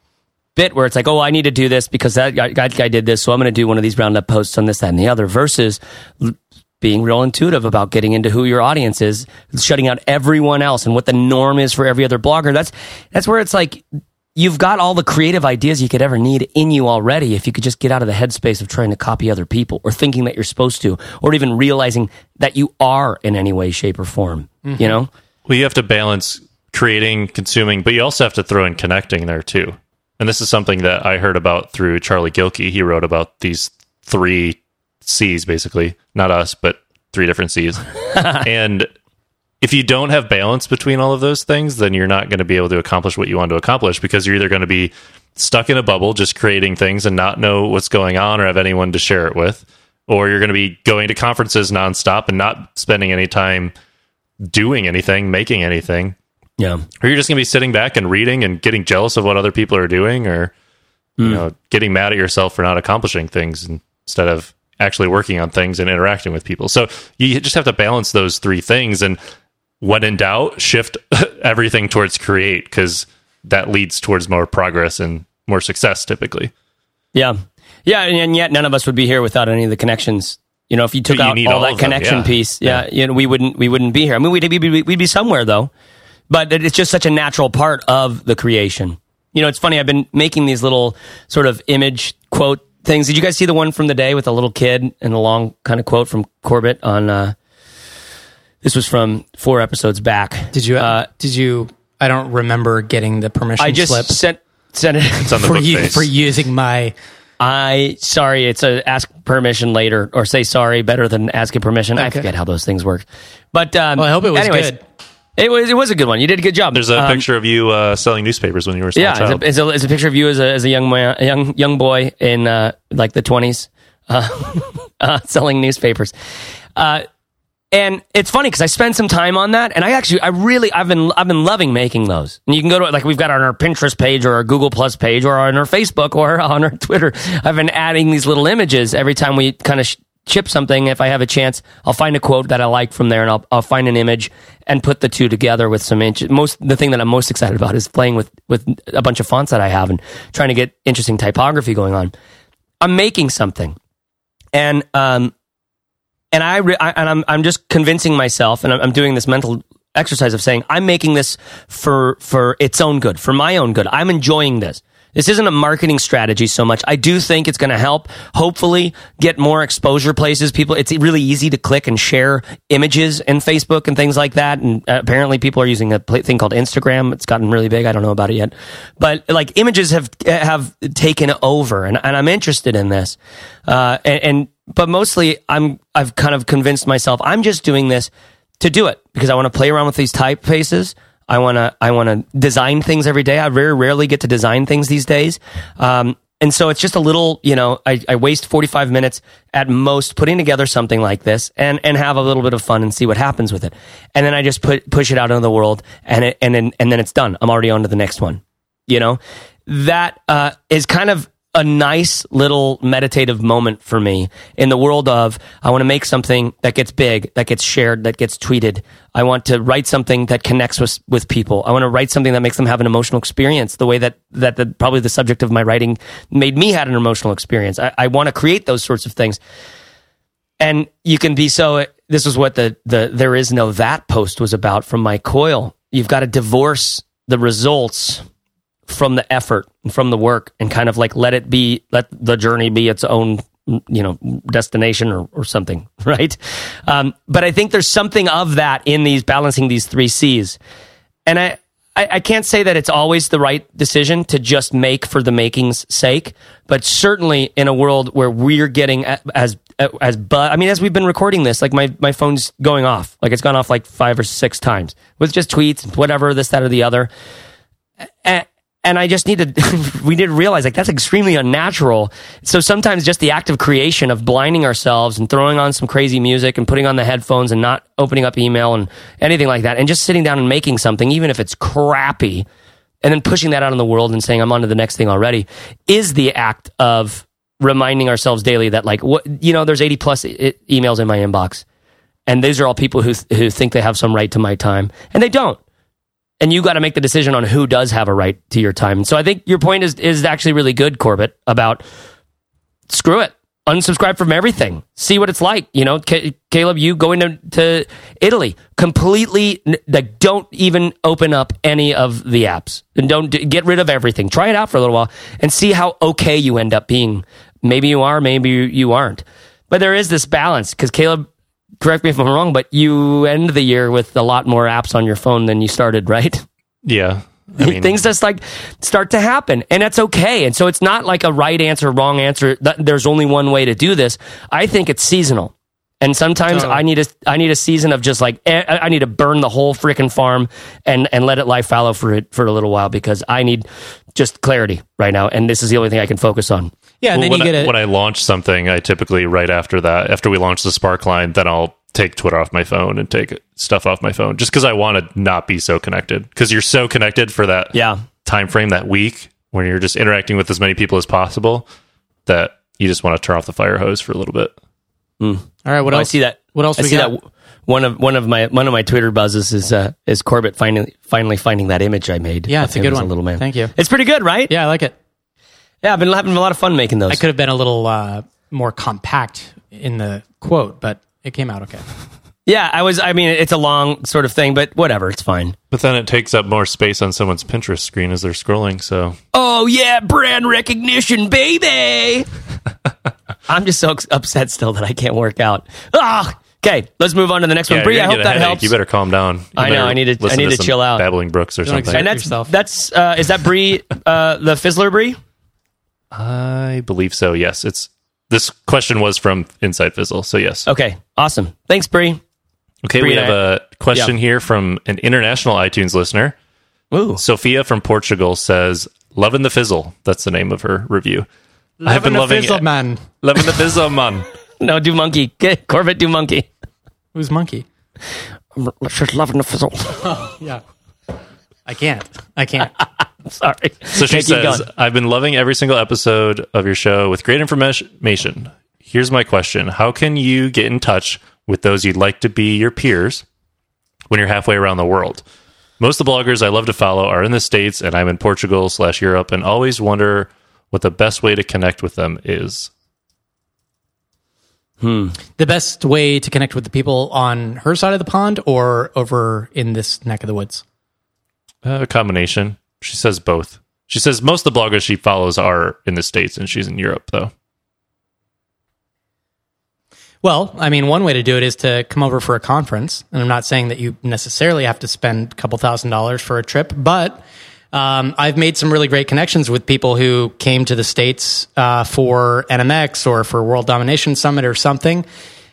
Speaker 1: bit where it's like, oh, I need to do this because that guy, guy did this, so I'm going to do one of these roundup posts on this, that, and the other. Versus being real intuitive about getting into who your audience is, shutting out everyone else, and what the norm is for every other blogger. That's that's where it's like. You've got all the creative ideas you could ever need in you already if you could just get out of the headspace of trying to copy other people or thinking that you're supposed to or even realizing that you are in any way, shape, or form. You mm-hmm. know?
Speaker 4: Well, you have to balance creating, consuming, but you also have to throw in connecting there too. And this is something that I heard about through Charlie Gilkey. He wrote about these three C's, basically, not us, but three different C's. [laughs] and if you don't have balance between all of those things, then you're not going to be able to accomplish what you want to accomplish because you're either going to be stuck in a bubble, just creating things and not know what's going on or have anyone to share it with, or you're going to be going to conferences nonstop and not spending any time doing anything, making anything,
Speaker 1: Yeah.
Speaker 4: or you're just going to be sitting back and reading and getting jealous of what other people are doing or you hmm. know getting mad at yourself for not accomplishing things instead of actually working on things and interacting with people so you just have to balance those three things and when in doubt shift [laughs] everything towards create because that leads towards more progress and more success typically
Speaker 1: Yeah. Yeah. And, yet none of us would be here without any of the connections. You know, if you took
Speaker 4: you
Speaker 1: out all,
Speaker 4: all
Speaker 1: that
Speaker 4: them,
Speaker 1: connection
Speaker 4: yeah.
Speaker 1: piece, yeah, you know, we wouldn't, we wouldn't be here. I mean, we'd, be we'd be somewhere though, but it's just such a natural part of the creation. You know, it's funny. I've been making these little sort of image quote things. Did you guys see the one from the day with the little kid and the long kind of quote from Corbett on, uh, this was from four episodes back.
Speaker 2: Did you?
Speaker 1: Uh,
Speaker 2: did you? I don't remember getting the permission
Speaker 1: I just
Speaker 2: slip
Speaker 1: sent, sent it.
Speaker 4: it's on the
Speaker 2: for
Speaker 4: book
Speaker 2: you
Speaker 4: face.
Speaker 2: for using my.
Speaker 1: I sorry, it's a ask permission later or say sorry better than asking permission. I forget how those things work. But um,
Speaker 2: Well, I hope it was
Speaker 1: anyways,
Speaker 2: good.
Speaker 1: It was it was a good one. You did a good job.
Speaker 4: there's a
Speaker 1: Um,
Speaker 4: picture of you uh, selling newspapers when you were a
Speaker 1: Yeah, it's a, it's, a, it's a picture of you as a as a young man, a young young boy in uh, like the twenties, uh, [laughs] uh, selling newspapers. Uh, and it's funny because I spent some time on that, and I actually, I really, I've been, I've been loving making those. And you can go to like we've got on our Pinterest page or our Google Plus page or on our Facebook or [laughs] on our Twitter. I've been adding these little images every time we kind of sh- ship something. If I have a chance, I'll find a quote that I like from there, and I'll, I'll find an image and put the two together with some inch. Most the thing that I'm most excited about is playing with with a bunch of fonts that I have and trying to get interesting typography going on. I'm making something, and um, and I, re- I and I'm I'm just convincing myself, and I'm, I'm doing this mental exercise of saying I'm making this for for its own good, for my own good. I'm enjoying this. This isn't a marketing strategy so much. I do think it's going to help, hopefully, get more exposure places. People, it's really easy to click and share images in Facebook and things like that. And uh, apparently, people are using a thing called Instagram. It's gotten really big. I don't know about it yet, but like images have have taken over, and, and I'm interested in this. Uh, and, and but mostly, I'm I've kind of convinced myself I'm just doing this to do it because I want to play around with these typefaces. I want to I want to design things every day. I very rarely get to design things these days. Um, And so it's just a little, you know, I, I waste 45 minutes at most putting together something like this and, and have a little bit of fun and see what happens with it. And then I just put, push it out into the world and it, and then, and then it's done. I'm already on to the next one. You know, that, uh, is kind of a nice little meditative moment for me in the world of I want to make something that gets big, that gets shared, that gets tweeted. I want to write something that connects with with people. I want to write something that makes them have an emotional experience, the way that that the, probably the subject of my writing made me had an emotional experience. I, I want to create those sorts of things, and you can be so. This is what the the there is no that post was about from my coil. You've got to divorce the results from the effort and from the work and kind of like let it be let the journey be its own you know destination or, or something [laughs] right? Um, but i think there's something of that in these balancing these three c's. And I, I i can't say that it's always the right decision to just make for the making's sake but certainly in a world where we're getting as as but I mean as we've been recording this like my my phone's going off. Like it's gone off like five or six times with just tweets whatever this that or the other. And, and I just need to, [laughs] we need to realize like that's extremely unnatural. So sometimes just the act of creation of blinding ourselves and throwing on some crazy music and putting on the headphones and not opening up email and anything like that and just sitting down and making something, even if it's crappy, and then pushing that out in the world and saying, I'm on to the next thing already, is the act of reminding ourselves daily that like, what, you know, there's 80 plus e- emails in my inbox. And these are all people who, who think they have some right to my time and they don't and you got to make the decision on who does have a right to your time. So I think your point is is actually really good, Corbett, about screw it, unsubscribe from everything, see what it's like. You know, C- Caleb, you going to, to Italy, completely like don't even open up any of the apps and don't get rid of everything. Try it out for a little while and see how okay you end up being. Maybe you are, maybe you aren't. But there is this balance because Caleb correct me if I'm wrong, but you end the year with a lot more apps on your phone than you started, right?
Speaker 4: Yeah. I mean,
Speaker 1: Things just like start to happen, and that's okay. And so it's not like a right answer, wrong answer. There's only one way to do this. I think it's seasonal. And sometimes
Speaker 2: Totally.
Speaker 1: I need a I need a season of just like eh, I need to burn the whole freaking farm and and let it lie fallow for it for a little while because I need just clarity right now, and this is the only thing I can focus on.
Speaker 2: Yeah, and
Speaker 4: well,
Speaker 2: then you
Speaker 4: when,
Speaker 2: get
Speaker 4: I,
Speaker 2: a
Speaker 4: when I launch something, I typically right after that, after we launch the Sparkline, then I'll take Twitter off my phone and take stuff off my phone, just because I want to not be so connected. Because you're so connected for that
Speaker 1: Yeah,
Speaker 4: time frame, that week, when you're just interacting with as many people as possible, that you just want to turn off the fire hose for a little bit.
Speaker 2: All right. What
Speaker 1: I
Speaker 2: else?
Speaker 1: see that.
Speaker 2: What else
Speaker 1: I
Speaker 2: we
Speaker 1: see
Speaker 2: got?
Speaker 1: that. One of one of my one of my Twitter buzzes is uh, is Corbett finally finally finding that image I made.
Speaker 2: Yeah,
Speaker 1: of
Speaker 2: it's a
Speaker 1: him
Speaker 2: good
Speaker 1: as
Speaker 2: one.
Speaker 1: little man.
Speaker 2: Thank you.
Speaker 1: It's pretty good, right?
Speaker 2: Yeah, I like it.
Speaker 1: Yeah, I've been having a lot of fun making those.
Speaker 2: I could have been a little uh, more compact in the quote, but it came out okay. [laughs]
Speaker 1: Yeah, I was. I mean, it's a long sort of thing, but whatever, it's fine.
Speaker 4: But then it takes up more space on someone's Pinterest screen as they're scrolling. So
Speaker 1: Oh yeah, brand recognition, baby. [laughs] I'm just so upset still that I can't work out. Ah, okay. Let's move on to the next one.
Speaker 4: yeah,
Speaker 1: Bree, I hope that
Speaker 4: headache.
Speaker 1: helps.
Speaker 4: You better calm down. You
Speaker 1: I know, I need to- I need to
Speaker 4: some
Speaker 1: chill out.
Speaker 4: Babbling Brooks or something.
Speaker 1: and that's
Speaker 2: yourself.
Speaker 1: that's uh, is that Bree uh, the Fizzler Bree?
Speaker 4: I believe so. Yes, it's this question was from Inside Fizzle. So yes.
Speaker 1: Okay, awesome. Thanks, Bree.
Speaker 4: Okay,
Speaker 1: Bree
Speaker 4: we have a question
Speaker 1: yeah.
Speaker 4: here from an international iTunes listener.
Speaker 1: Ooh,
Speaker 4: Sophia from Portugal says, "Loving the fizzle." That's the name of her review. I have been
Speaker 2: Loving fizzle,
Speaker 4: it.
Speaker 2: man.
Speaker 4: Loving the fizzle, man. [laughs]
Speaker 1: no, do monkey. Get Corbett, do monkey.
Speaker 2: Who's monkey?
Speaker 1: Let's just loving the fizzle. [laughs]
Speaker 2: Yeah. I can't. I can't. [laughs]
Speaker 1: Sorry.
Speaker 4: So she
Speaker 1: Okay, keep
Speaker 4: says,
Speaker 1: going.
Speaker 4: "I've been loving every single episode of your show with great information. Here's my question: How can you get in touch with those you'd like to be your peers when you're halfway around the world?" Most of the bloggers I love to follow are in the States, and I'm in Portugal slash Europe, and always wonder what the best way to connect with them is.
Speaker 2: the best way to connect with the people on her side of the pond or over in this neck of the woods?
Speaker 4: Uh, a combination. She says both. She says most of the bloggers she follows are in the States, and she's in Europe, though.
Speaker 2: Well, I mean, one way to do it is to come over for a conference. And I'm not saying that you necessarily have to spend a couple thousand dollars for a trip, but um, I've made some really great connections with people who came to the States uh, for NMX or for World Domination Summit or something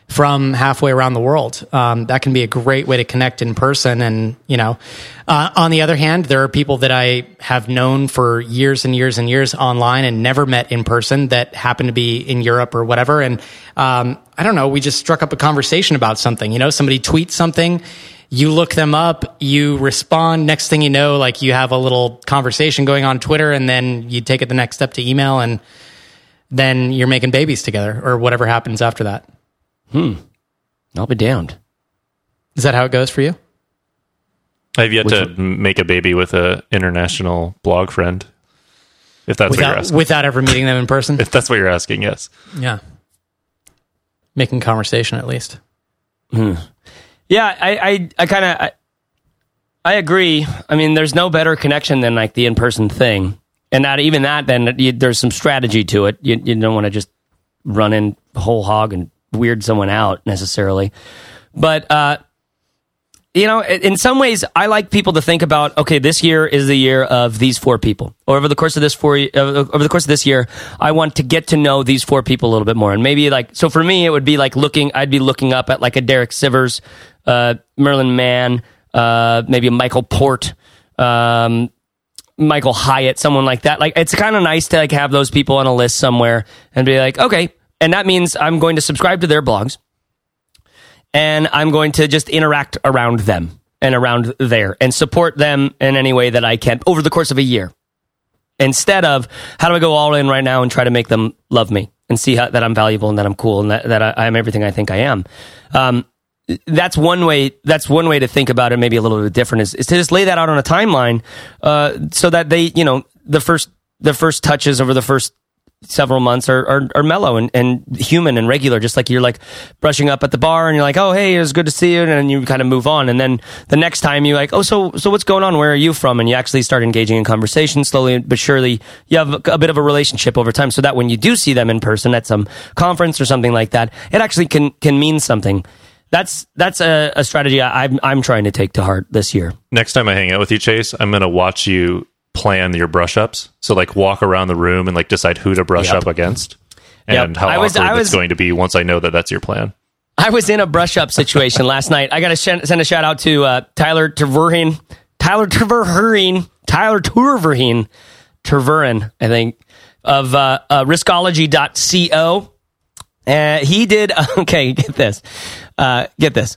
Speaker 2: from halfway around the world. Um, that can be a great way to connect in person. And, you know, uh, on the other hand, there are people that I have known for years and years and years online and never met in person that happen to be in Europe or whatever. And, um, I don't know, we just struck up a conversation about something. You know, somebody tweets something, you look them up, you respond. Next thing you know, like you have a little conversation going on Twitter and then you take it the next step to email and then you're making babies together or whatever happens after that. Hmm.
Speaker 1: I'll be damned.
Speaker 2: Is that how it goes for you?
Speaker 4: I've yet to m- make a baby with an international blog friend. If that's what you're
Speaker 2: Without,
Speaker 4: asking.
Speaker 2: without ever meeting them in person? [laughs]
Speaker 4: if that's what you're asking, yes.
Speaker 2: yeah. Making conversation at least.
Speaker 1: Yeah, I, I, I kind of, I, I agree. I mean, there's no better connection than like the in-person thing, and not even that. Then you, there's some strategy to it. You, you don't want to just run in whole hog and weird someone out necessarily, but uh, you know, in some ways, I like people to think about. Okay, this year is the year of these four people. Or over the course of this four, uh, over the course of this year, I want to get to know these four people a little bit more. And maybe like, so for me, it would be like looking. I'd be looking up at like a Derek Sivers, Merlin Mann, uh, maybe Michael Port. Um, Michael Hyatt, someone like that. Like it's kind of nice to like have those people on a list somewhere and be like, okay, and that means I'm going to subscribe to their blogs and I'm going to just interact around them and around there and support them in any way that I can over the course of a year. Instead of how do I go all in right now and try to make them love me and see how, that I'm valuable and that I'm cool and that, that I, I'm everything I think I am. Um, that's one way. That's one way to think about it. Maybe a little bit different is, is to just lay that out on a timeline, uh, so that they, you know, the first the first touches over the first several months are, are, are mellow and, and human and regular, just like you're like brushing up at the bar and you're like, oh, hey, it was good to see you. And then you kind of move on. And then the next time you're like, oh, so, so what's going on? Where are you from? And you actually start engaging in conversation slowly but surely. You have a, a bit of a relationship over time so that when you do see them in person at some conference or something like that, it actually can, can mean something. That's, that's a, a strategy I, I'm, I'm trying to take to heart this year.
Speaker 4: Next time I hang out with you, Chase, I'm going to watch you plan your brush ups. So, like, walk around the room and like decide who to brush
Speaker 1: Yep.
Speaker 4: up against
Speaker 1: Yep.
Speaker 4: and how
Speaker 1: I was-
Speaker 4: awkward
Speaker 1: I
Speaker 4: it's
Speaker 1: was-
Speaker 4: going to be once I know that that's your plan.
Speaker 1: I was in a brush up situation last night. I got to sh- send a shout out to uh, Tyler Terverheen, Tyler Terverheen, Tyler Terverhin, I think, of uh, uh, riskology.co. Uh, he did, [laughs] okay, get this. Uh, get this.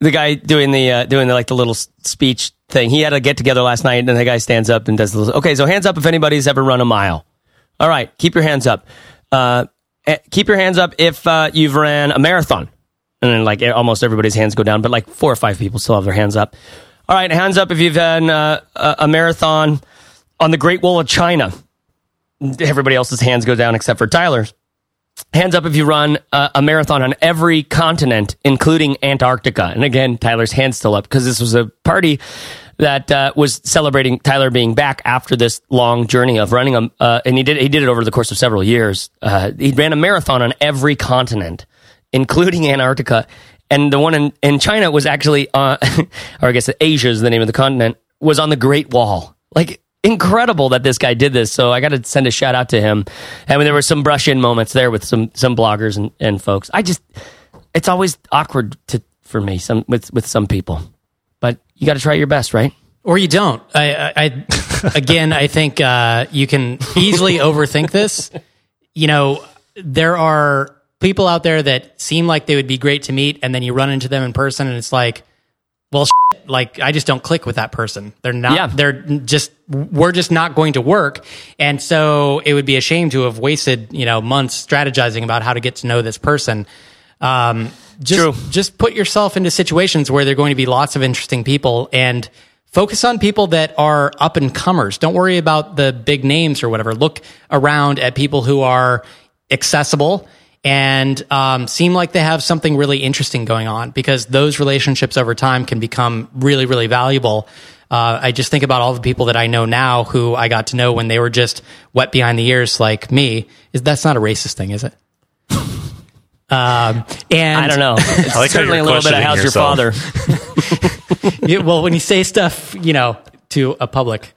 Speaker 1: The guy doing the, uh, doing the, like the little speech thing. He had a get together last night and the guy stands up and does the little, okay, so hands up if anybody's ever run a mile. All right, keep your hands up. Uh, eh, keep your hands up if uh, you've ran a marathon. And then, like, eh, almost everybody's hands go down, but like four or five people still have their hands up. All right, hands up if you've done uh, a, a marathon on the Great Wall of China. Everybody else's hands go down except for Tyler's. Hands up if you run uh, a marathon on every continent, including Antarctica. And again, Tyler's hands still up because this was a party that uh, was celebrating Tyler being back after this long journey of running a. Uh, and he did he did it over the course of several years. Uh, he ran a marathon on every continent, including Antarctica. And the one in, in China was actually, uh, [laughs] or I guess Asia is the name of the continent, was on the Great Wall. Like incredible that this guy did this. So I got to send a shout out to him. And when there were some brush in moments there with some some bloggers and, and folks. I just it's always awkward to for me some with with some people, but you got to try your best, right?
Speaker 2: Or you don't. I, I, I [laughs] again, I think uh, you can easily overthink this. You know, there are people out there that seem like they would be great to meet, and then you run into them in person, and it's like, well, shit, like I just don't click with that person. They're not.
Speaker 1: Yeah.
Speaker 2: They're just. We're just not going to work, and so it would be a shame to have wasted you know months strategizing about how to get to know this person. Um, just
Speaker 1: True.
Speaker 2: just put yourself into situations where there are going to be lots of interesting people and focus on people that are up and comers. Don't worry about the big names or whatever. Look around at people who are accessible and um, seem like they have something really interesting going on because those relationships over time can become really, really valuable. Uh, I just think about all the people that I know now who I got to know when they were just wet behind the ears like me. Is that's not a racist thing, is it? [laughs] Um, and
Speaker 1: I don't know. [laughs] It's
Speaker 4: I like
Speaker 1: certainly a little bit of how's
Speaker 4: yourself.
Speaker 1: your father. [laughs]
Speaker 2: Yeah, well, when you say stuff, you know, to a public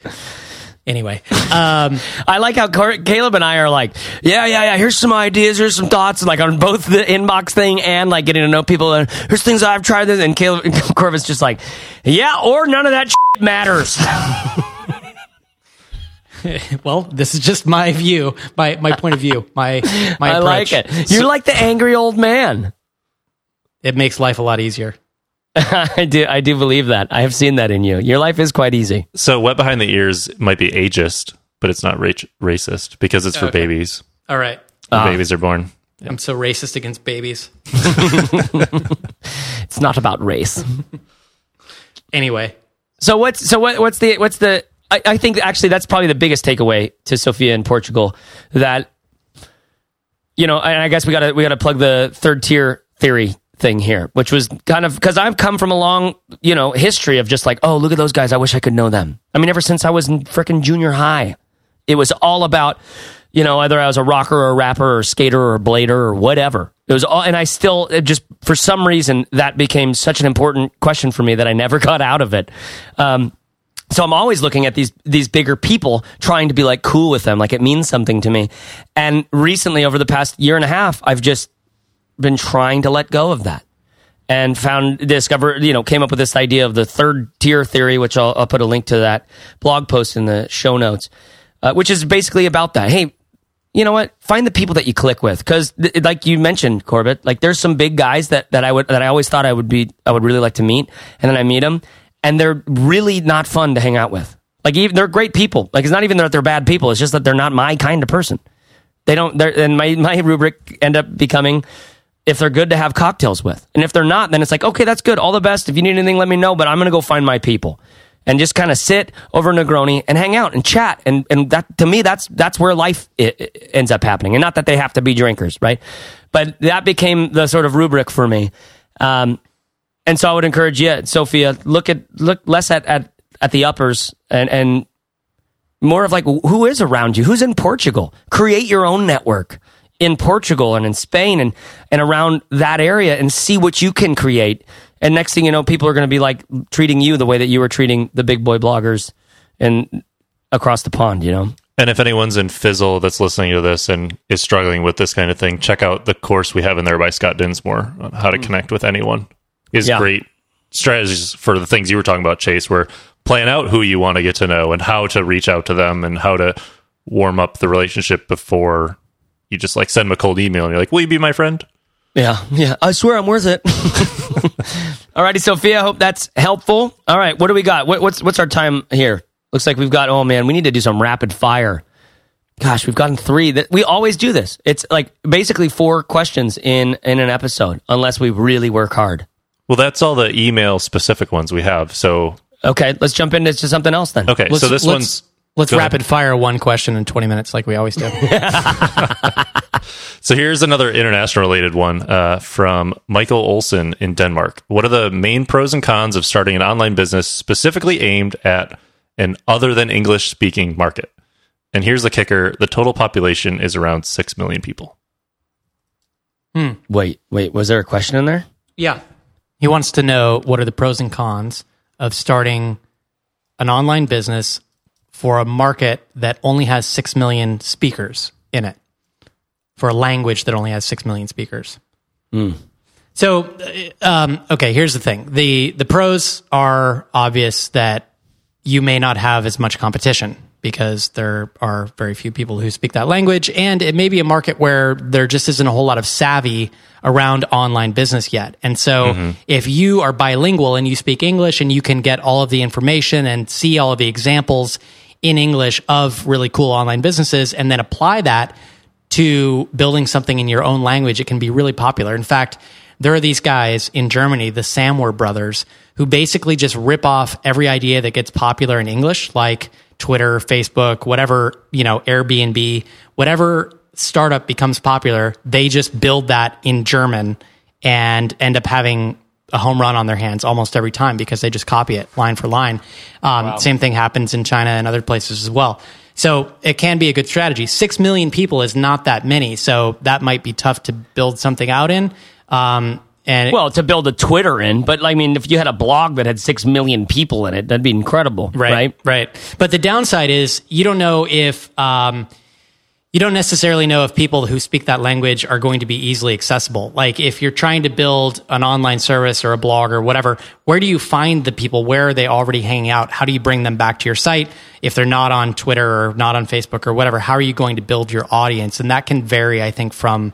Speaker 2: Anyway, um, [laughs]
Speaker 1: I like how Caleb and I are like, yeah, yeah, yeah. Here's some ideas. Here's some thoughts. Like on both the inbox thing and like getting to know people. And here's things I've tried. This and Caleb [laughs] Corbett's just like, yeah, or none of that shit matters. [laughs]
Speaker 2: well, this is just my view, my my point of view, my my
Speaker 1: I
Speaker 2: approach.
Speaker 1: like it. You're like the angry old man.
Speaker 2: It makes life a lot easier. [laughs]
Speaker 1: I do. I do believe that. I have seen that in you. Your life is quite easy.
Speaker 4: So wet behind the ears might be ageist, but it's not ra- racist because it's for
Speaker 2: Okay.
Speaker 4: babies.
Speaker 2: All right.
Speaker 4: When
Speaker 1: Ah.
Speaker 4: babies are born.
Speaker 2: I'm so racist against babies. [laughs]
Speaker 1: It's not about race.
Speaker 2: Anyway,
Speaker 1: So what's so what what's the what's the I, I think actually that's probably the biggest takeaway to Sophia in Portugal that you know and I guess we gotta we gotta plug the third tier theory thing here which was kind of because I've come from a long you know history of just like oh look at those guys. I wish I could know them. I mean ever since I was in freaking junior high it was all about you know either I was a rocker or a rapper or skater or blader or whatever. It was all and I still just for some reason that became such an important question for me that I never [laughs] got out of it. Um, so I'm always looking at these these bigger people, trying to be like cool with them, like it means something to me. And recently, over the past year and a half, I've just been trying to let go of that, and found discover you know came up with this idea of the third tier theory, which I'll, I'll put a link to that blog post in the show notes, uh, which is basically about that. Hey, you know what? Find the people that you click with, because th- like you mentioned, Corbett, like there's some big guys that that I would that I always thought I would be I would really like to meet, and then I meet them, and they're really not fun to hang out with. Like even they're great people. Like it's not even that they're bad people. It's just that they're not my kind of person. They don't. They're, and my my rubric end up becoming if they're good to have cocktails with, and if they're not, then it's like okay, that's good. All the best. If you need anything, let me know. But I'm gonna go find my people and just kind of sit over Negroni and hang out and chat. And and that to me, that's that's where life i- i- ends up happening. And not that they have to be drinkers, right? But that became the sort of rubric for me. Um, and so I would encourage you, Sophia, look at look less at at, at the uppers and and more of like who is around you, who's in Portugal. Create your own network in Portugal and in Spain and and around that area and see what you can create. And next thing you know, people are going to be like treating you the way that you were treating the big boy bloggers and across the pond. You know.
Speaker 4: And if anyone's in Fizzle that's listening to this and is struggling with this kind of thing, check out the course we have in there by Scott Dinsmore on how to mm. connect with anyone. Is
Speaker 1: Yeah.
Speaker 4: great strategies for the things you were talking about, Chase, where plan out who you want to get to know and how to reach out to them and how to warm up the relationship before you just like send them a cold email and you're like, Will you be my friend?
Speaker 1: Yeah, yeah. I swear I'm worth it. [laughs] Alrighty, Sophia. Hope that's helpful. All right, what do we got? What, what's what's our time here? Looks like we've got. Oh man, we need to do some rapid fire. Gosh, we've gotten three. That we always do this. It's like basically four questions in in an episode, unless we really work hard.
Speaker 4: Well, that's all the email specific ones we have. So
Speaker 1: Okay, let's jump into something else then.
Speaker 4: okay,
Speaker 2: let's,
Speaker 4: so this one's
Speaker 2: let's
Speaker 4: go ahead.
Speaker 2: rapid fire one question in 20 minutes, like we always do. [laughs] [laughs]
Speaker 4: So here's another international related one uh, from Michael Olson in Denmark. What are the main pros and cons of starting an online business specifically aimed at an other than English speaking market? And here's the kicker the total population is around 6 million people. Hmm.
Speaker 1: Wait, wait. Was there a question in there?
Speaker 2: yeah. He wants to know what are the pros and cons of starting an online business for a market that only has 6 million speakers in it, for a language that only has 6 million speakers. So, uh, um, okay, here's the thing. The, the pros are obvious that you may not have as much competition because there are very few people who speak that language. And it may be a market where there just isn't a whole lot of savvy around online business yet. And so if you are bilingual and you speak English and you can get all of the information and see all of the examples in English of really cool online businesses and then apply that to building something in your own language, it can be really popular. In fact, there are these guys in Germany, the Samwer brothers, who basically just rip off every idea that gets popular in English, like Twitter, Facebook, whatever, you know, Airbnb, whatever startup becomes popular, they just build that in German and end up having a home run on their hands almost every time because they just copy it line for line. Um, Same thing happens in China and other places as well. So it can be a good strategy. Six million people is not that many, so that might be tough to build something out in. Um, and
Speaker 1: Well, to build a Twitter in, but I mean, if you had a blog that had six million people in it, that'd be incredible, right?
Speaker 2: right, right. But the downside is you don't know if um, you don't necessarily know if people who speak that language are going to be easily accessible. Like if you're trying to build an online service or a blog or whatever, where do you find the people? Where are they already hanging out? How do you bring them back to your site if they're not on Twitter or not on Facebook or whatever? How are you going to build your audience? And that can vary, I think, from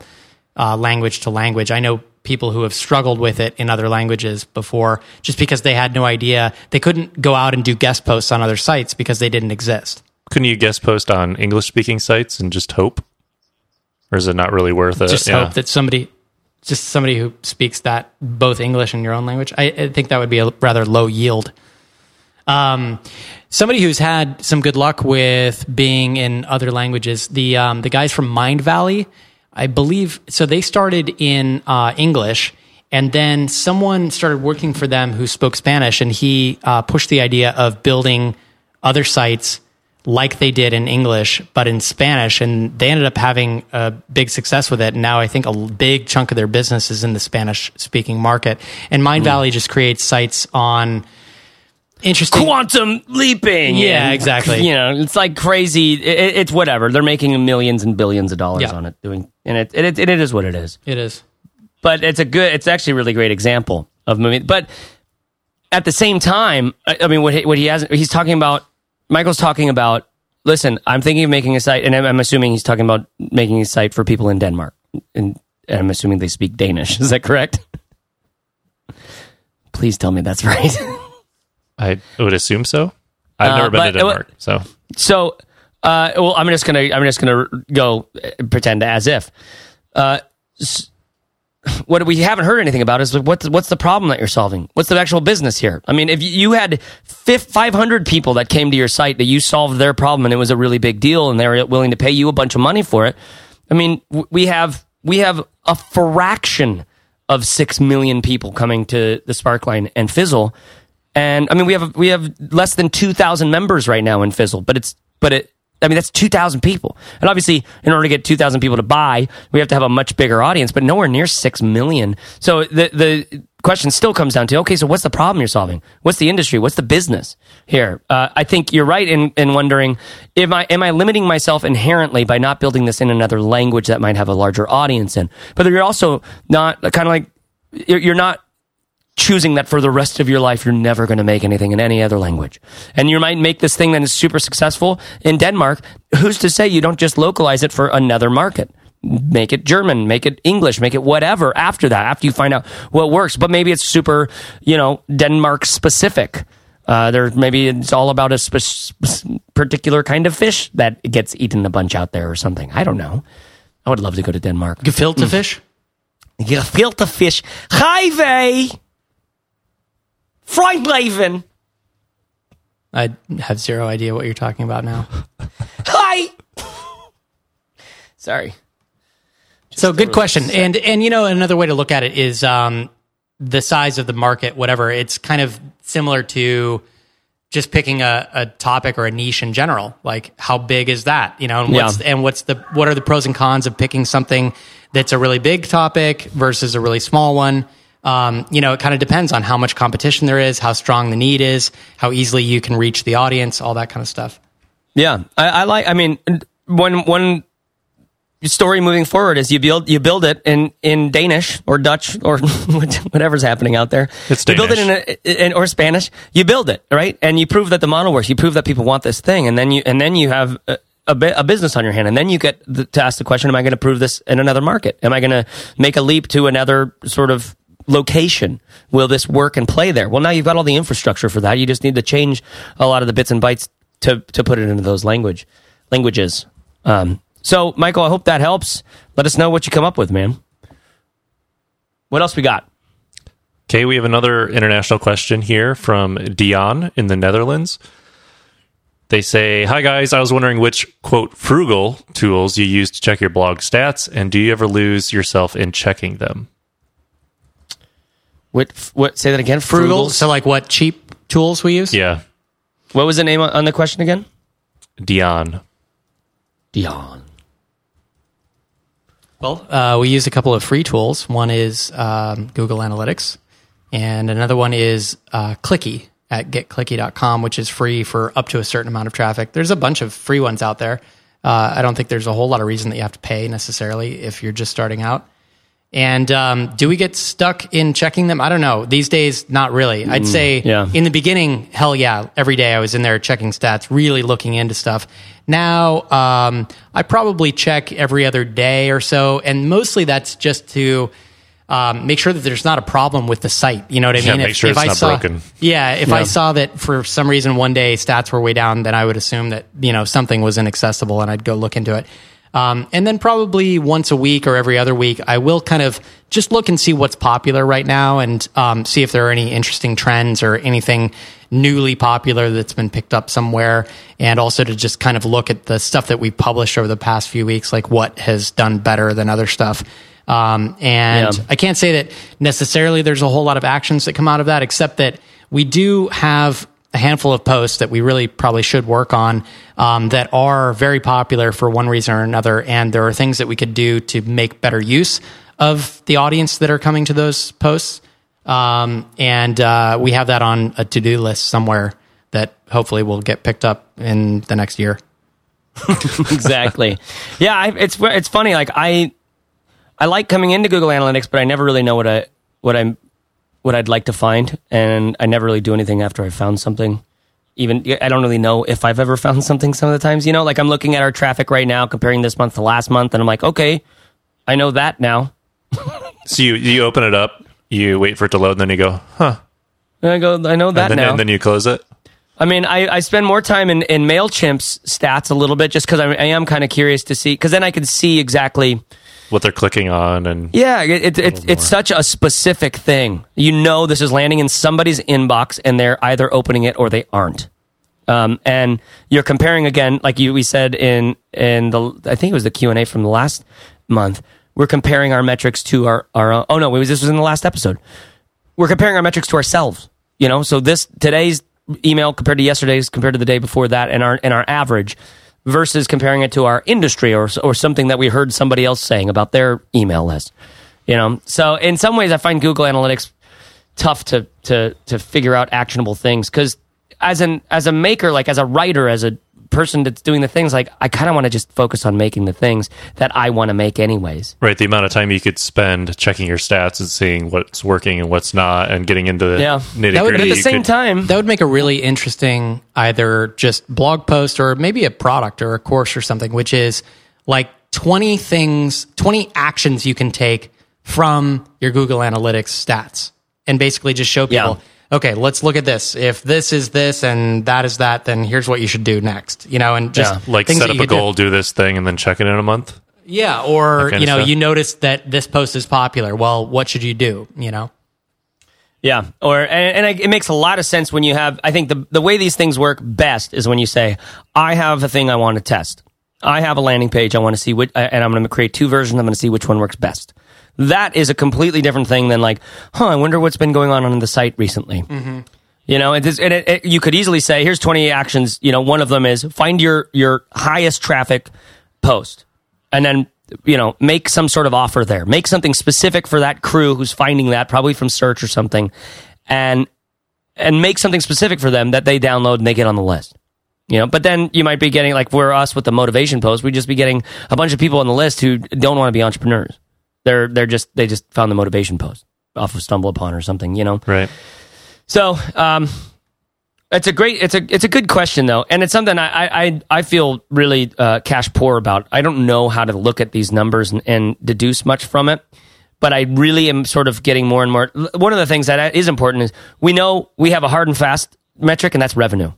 Speaker 2: uh, language to language. I know people who have struggled with it in other languages before just because they had no idea. They couldn't go out and do guest posts on other sites because they didn't exist.
Speaker 4: Couldn't you guest post on English speaking sites and just hope? Or is it not really worth it?
Speaker 2: Just
Speaker 4: Yeah.
Speaker 2: hope that somebody, just somebody who speaks that both English and your own language. I, I think that would be a rather low yield. Um, somebody who's had some good luck with being in other languages. The um, the guys from Mindvalley, I believe. So they started in uh, English, and then someone started working for them who spoke Spanish, and he uh, pushed the idea of building other sites like they did in English, but in Spanish, and they ended up having a big success with it. Now I think a big chunk of their business is in the Spanish speaking market. And Mind mm. Valley just creates sites on interesting
Speaker 1: Quantum leaping.
Speaker 2: Yeah,
Speaker 1: and,
Speaker 2: exactly.
Speaker 1: You know, it's like crazy. It, it's whatever. They're making millions and billions of dollars
Speaker 2: Yeah.
Speaker 1: on it, doing, and it, it, it, is what it is.
Speaker 2: It is.
Speaker 1: but it's a good it's actually a really great example of moving but at the same time i, I mean what he, what he has he's talking about michael's talking about listen i'm thinking of making a site and i'm, I'm assuming he's talking about making a site for people in denmark. And, and i'm assuming they speak danish. [laughs] Is that correct? Please tell me that's [laughs] right.
Speaker 4: I would assume so. I've
Speaker 1: Uh,
Speaker 4: never been to
Speaker 1: but-
Speaker 4: Denmark, so.
Speaker 1: So, uh, well, I'm just gonna I'm just gonna go uh, pretend as if. Uh, s- [sighs] what we haven't heard anything about is what's what's the problem that you're solving? What's the actual business here? I mean, if you- had 500 people that came to your site that you solved their problem and it was a really big deal and they were willing to pay you a bunch of money for it, I mean, we have we have a fraction of six million people coming to the Sparkline and Fizzle, and I mean we have we have less than two thousand members right now in Fizzle, but it's but it I mean that's two thousand people, and obviously in order to get two thousand people to buy, we have to have a much bigger audience, but nowhere near six million. So the the question still comes down to okay, so what's the problem you're solving? What's the industry? What's the business here? Uh, I think you're right in in wondering am I am I limiting myself inherently by not building this in another language that might have a larger audience in? But you're also not kind of like you're not choosing that for the rest of your life you're never going to make anything in any other language. And you might make this thing that is super successful in denmark. Who's to say you don't just localize it for another market? Make it german make it english make it whatever after that after you find out what works. But maybe it's super you know denmark specific. Uh, there maybe it's all about a spe- particular kind of fish that gets eaten a bunch out there or something. I don't know. I would love to go to denmark.
Speaker 2: Gefilte fish?
Speaker 1: Gefilte fish. Hi, vey.
Speaker 2: I have zero idea what you're talking about now. [laughs]
Speaker 1: Hi. Sorry.
Speaker 2: so good question. And and you know another way to look at it is um, the size of the market. Whatever it's kind of similar to just picking a, a topic or a niche in general. Like how big is that? You know, and what's
Speaker 1: Yeah.
Speaker 2: and what's the what are the pros and cons of picking something that's a really big topic versus a really small one. Um, you know, it kind of depends on how much competition there is, how strong the need is, how easily you can reach the audience, all that kind of stuff.
Speaker 1: Yeah, I, I like. I mean, one one story moving forward is you build you build it in in Danish or Dutch or [laughs] whatever's happening out there.
Speaker 4: It's Danish.
Speaker 1: you build it in, a, in or Spanish. You build it right, and you prove that the model works. You prove that people want this thing, and then you and then you have. A, a, bi- a business on your hand, and then you get the, to ask the question: Am I going to prove this in another market? Am I going to make a leap to another sort of location? Will this work and play there? Well, now you've got all the infrastructure for that. You just need to change a lot of the bits and bytes to to put it into those language languages. Um, so, Michael, I hope that helps. Let us know what you come up with, man. What else we got?
Speaker 4: Okay, we have another international question here from Dion in the Netherlands. They say, Hi guys, I was wondering which, quote, frugal tools you use to check your blog stats, and do you ever lose yourself in checking them?
Speaker 1: What? What? Say that again.
Speaker 2: Frugal.
Speaker 1: Frugals?
Speaker 2: So, like, what cheap tools we use?
Speaker 4: Yeah,
Speaker 1: What was the name on- on the question again?
Speaker 4: Dion.
Speaker 1: Dion.
Speaker 2: Well, uh, we use a couple of free tools. One is um, Google Analytics, and another one is uh, Clicky at getclicky.com, which is free for up to a certain amount of traffic. There's a bunch of free ones out there. Uh, I don't think there's a whole lot of reason that you have to pay necessarily if you're just starting out. And um, do we get stuck in checking them? I don't know. These days, not really. I'd say
Speaker 1: yeah.
Speaker 2: in the beginning, hell yeah, every day I was in there checking stats, really looking into stuff. Now, um, I probably check every other day or so, and mostly that's just to um, make sure that there's not a problem with the site. You know what I mean?
Speaker 4: Yeah,
Speaker 2: mean?
Speaker 4: make sure it's
Speaker 2: I
Speaker 4: not
Speaker 2: saw,
Speaker 4: broken.
Speaker 2: Yeah, if I saw that for some reason one day stats were way down, then I would assume that you know something was inaccessible, and I'd go look into it. Um, and then probably once a week or every other week, I will kind of just look and see what's popular right now and um, see if there are any interesting trends or anything newly popular that's been picked up somewhere. And also to just kind of look at the stuff that we've published over the past few weeks, like what has done better than other stuff. Um, and
Speaker 1: Yeah.
Speaker 2: I can't say that necessarily there's a whole lot of actions that come out of that, except that we do have a handful of posts that we really probably should work on um, that are very popular for one reason or another. And there are things that we could do to make better use of the audience that are coming to those posts. Um, and uh, we have that on a to do list somewhere that hopefully will get picked up in the next year. [laughs]
Speaker 1: exactly. Yeah, I, it's it's funny. Like I, I like coming into Google Analytics, but I never really know what I what I'm what I'd like to find, and I never really do anything after I found something. Even I don't really know if I've ever [laughs] found something. Some of the times, you know, like I'm looking at our traffic right now, comparing this month to last month, and I'm like, okay, I know that now. [laughs]
Speaker 4: So you you open it up, you wait for it to load, and then you go, huh?
Speaker 1: And I go, I know that
Speaker 4: And then,
Speaker 1: now.
Speaker 4: and then you close it.
Speaker 1: I mean, I, I spend more time in, in MailChimp's stats a little bit just because I, I am kind of curious to see, because then I can see exactly
Speaker 4: What they're clicking on, and
Speaker 1: Yeah, it, it, it, it's such a specific thing. You know, this is landing in somebody's inbox, and they're either opening it or they aren't. Um, and you're comparing again, like you we said in in the I think it was the Q and A from the last month. We're comparing our metrics to our our oh no, it was this was in the last episode. We're comparing our metrics to ourselves. You know, so this today's email compared to yesterday's compared to the day before that, and our and our average versus comparing it to our industry or or something that we heard somebody else saying about their email list. You know, so in some ways, I find Google Analytics tough to to to figure out actionable things because as an as a maker, like as a writer, as a person that's doing the things, like I kind of want to just focus on making the things that I want to make anyways.
Speaker 4: right, the amount of time you could spend checking your stats and seeing what's working and what's not, and getting into the
Speaker 1: Yeah.
Speaker 4: nitty
Speaker 2: That would-
Speaker 1: But
Speaker 4: gritty.
Speaker 1: at the same time,
Speaker 2: That would make a really interesting either just blog post or maybe a product or a course or something, which is like 20 things, 20 actions you can take from your Google Analytics stats and basically just show people, okay, let's look at this. If this is this and that is that, then here's what you should do next, you know, and just
Speaker 1: Yeah.
Speaker 4: like set up a
Speaker 2: could do.
Speaker 4: goal, do this thing, and then check it in a month.
Speaker 2: Yeah. Or, you know, you noticed that this post is popular. Well, what should you do? You know?
Speaker 1: Yeah, or and, and it makes a lot of sense when you have. I think the the way these things work best is when you say, "I have a thing I want to test. I have a landing page I want to see which, uh, and I'm going to create two versions. I'm going to see which one works best." That is a completely different thing than like, "Huh, I wonder what's been going on on the site recently." Mm-hmm. You know, it is, and it, it, you could easily say, "Here's 20 actions." You know, one of them is find your your highest traffic post, and then you know make some sort of offer there. Make something specific for that crew who's finding that, probably from search or something, and and make something specific for them that they download and they get on the list. You know, but then you might be getting like we're us with the motivation post. We just be getting a bunch of people on the list who don't want to be entrepreneurs. They're they're just they just found the motivation post off of StumbleUpon or something. You know,
Speaker 4: Right.
Speaker 1: so um, it's a great, it's a it's a good question though, and it's something I I I- feel really uh, cash poor about. I don't know how to look at these numbers and, and deduce much from it, but I really am sort of getting more and more. One of the things that is important is we know we have a hard and fast metric, and that's revenue.